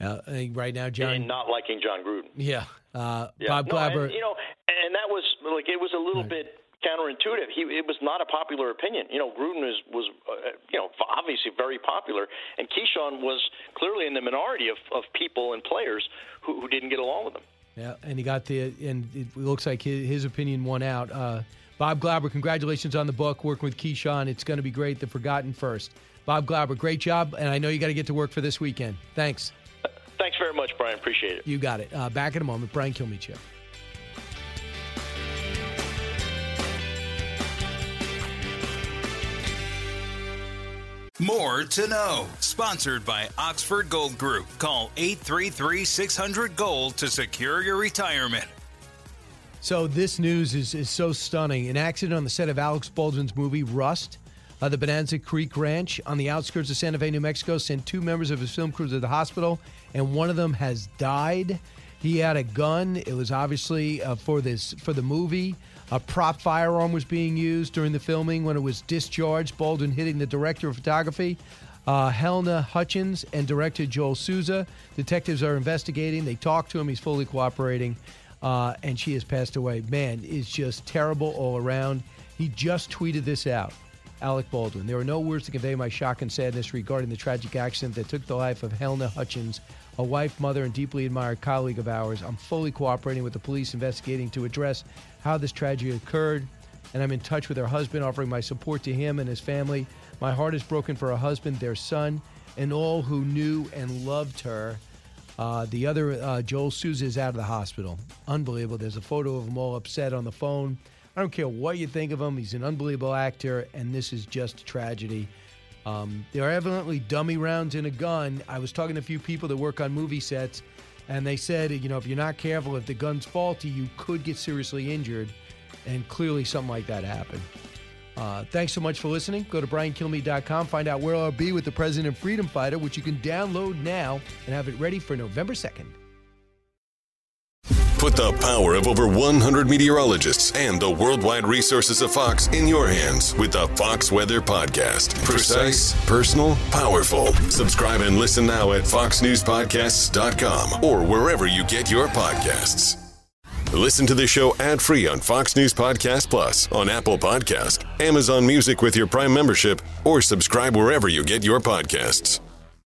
Uh, right now, John.
And not liking Jon Gruden.
Yeah. Uh,
yeah.
Bob
no,
Glauber.
And, you know, and that was like it was a little right. bit counterintuitive. He it was not a popular opinion. You know, Gruden is, was uh, you know obviously very popular, and Keyshawn was clearly in the minority of, of people and players who, who didn't get along with him.
Yeah, and he got the and it looks like his, his opinion won out. Uh, Bob Glauber, congratulations on the book. Working with Keyshawn, it's going to be great. The Forgotten First. Bob Glauber, great job, and I know you got to get to work for this weekend. Thanks.
Thanks very much, Brian. Appreciate it.
You got it. Uh, back in a moment. Brian Kilmeade Show.
More to know. Sponsored by Oxford Gold Group. Call 833 600 Gold to secure your retirement.
So, this news is, is so stunning. An accident on the set of Alex Baldwin's movie Rust uh, the Bonanza Creek Ranch on the outskirts of Santa Fe, New Mexico, sent two members of his film crew to the hospital, and one of them has died. He had a gun. It was obviously uh, for this for the movie. A prop firearm was being used during the filming when it was discharged. Baldwin hitting the director of photography, uh, Halyna Hutchins, and director Joel Souza. Detectives are investigating. They talked to him. He's fully cooperating, uh, and she has passed away. Man, it's just terrible all around. He just tweeted this out. Alec Baldwin. There are no words to convey my shock and sadness regarding the tragic accident that took the life of Halyna Hutchins, a wife, mother, and deeply admired colleague of ours. I'm fully cooperating with the police investigating to address how this tragedy occurred, and I'm in touch with her husband, offering my support to him and his family. My heart is broken for her husband, their son, and all who knew and loved her. Uh, the other, uh, Joel Souza, is out of the hospital. Unbelievable. There's a photo of him all upset on the phone. I don't care what you think of him. He's an unbelievable actor, and this is just a tragedy. Um, there are evidently dummy rounds in a gun. I was talking to a few people that work on movie sets, and they said, you know, if you're not careful, if the gun's faulty, you could get seriously injured. And clearly, something like that happened. Uh, thanks so much for listening. Go to briankilmeade.com, find out where I'll be with the President Freedom Fighter, which you can download now and have it ready for November 2nd.
Put the power of over 100 meteorologists and the worldwide resources of Fox in your hands with the Fox Weather Podcast. Precise, personal, powerful. Subscribe and listen now at foxnewspodcasts.com or wherever you get your podcasts. Listen to the show ad free on Fox News Podcast Plus, on Apple Podcast, Amazon Music with your Prime membership, or subscribe wherever you get your podcasts.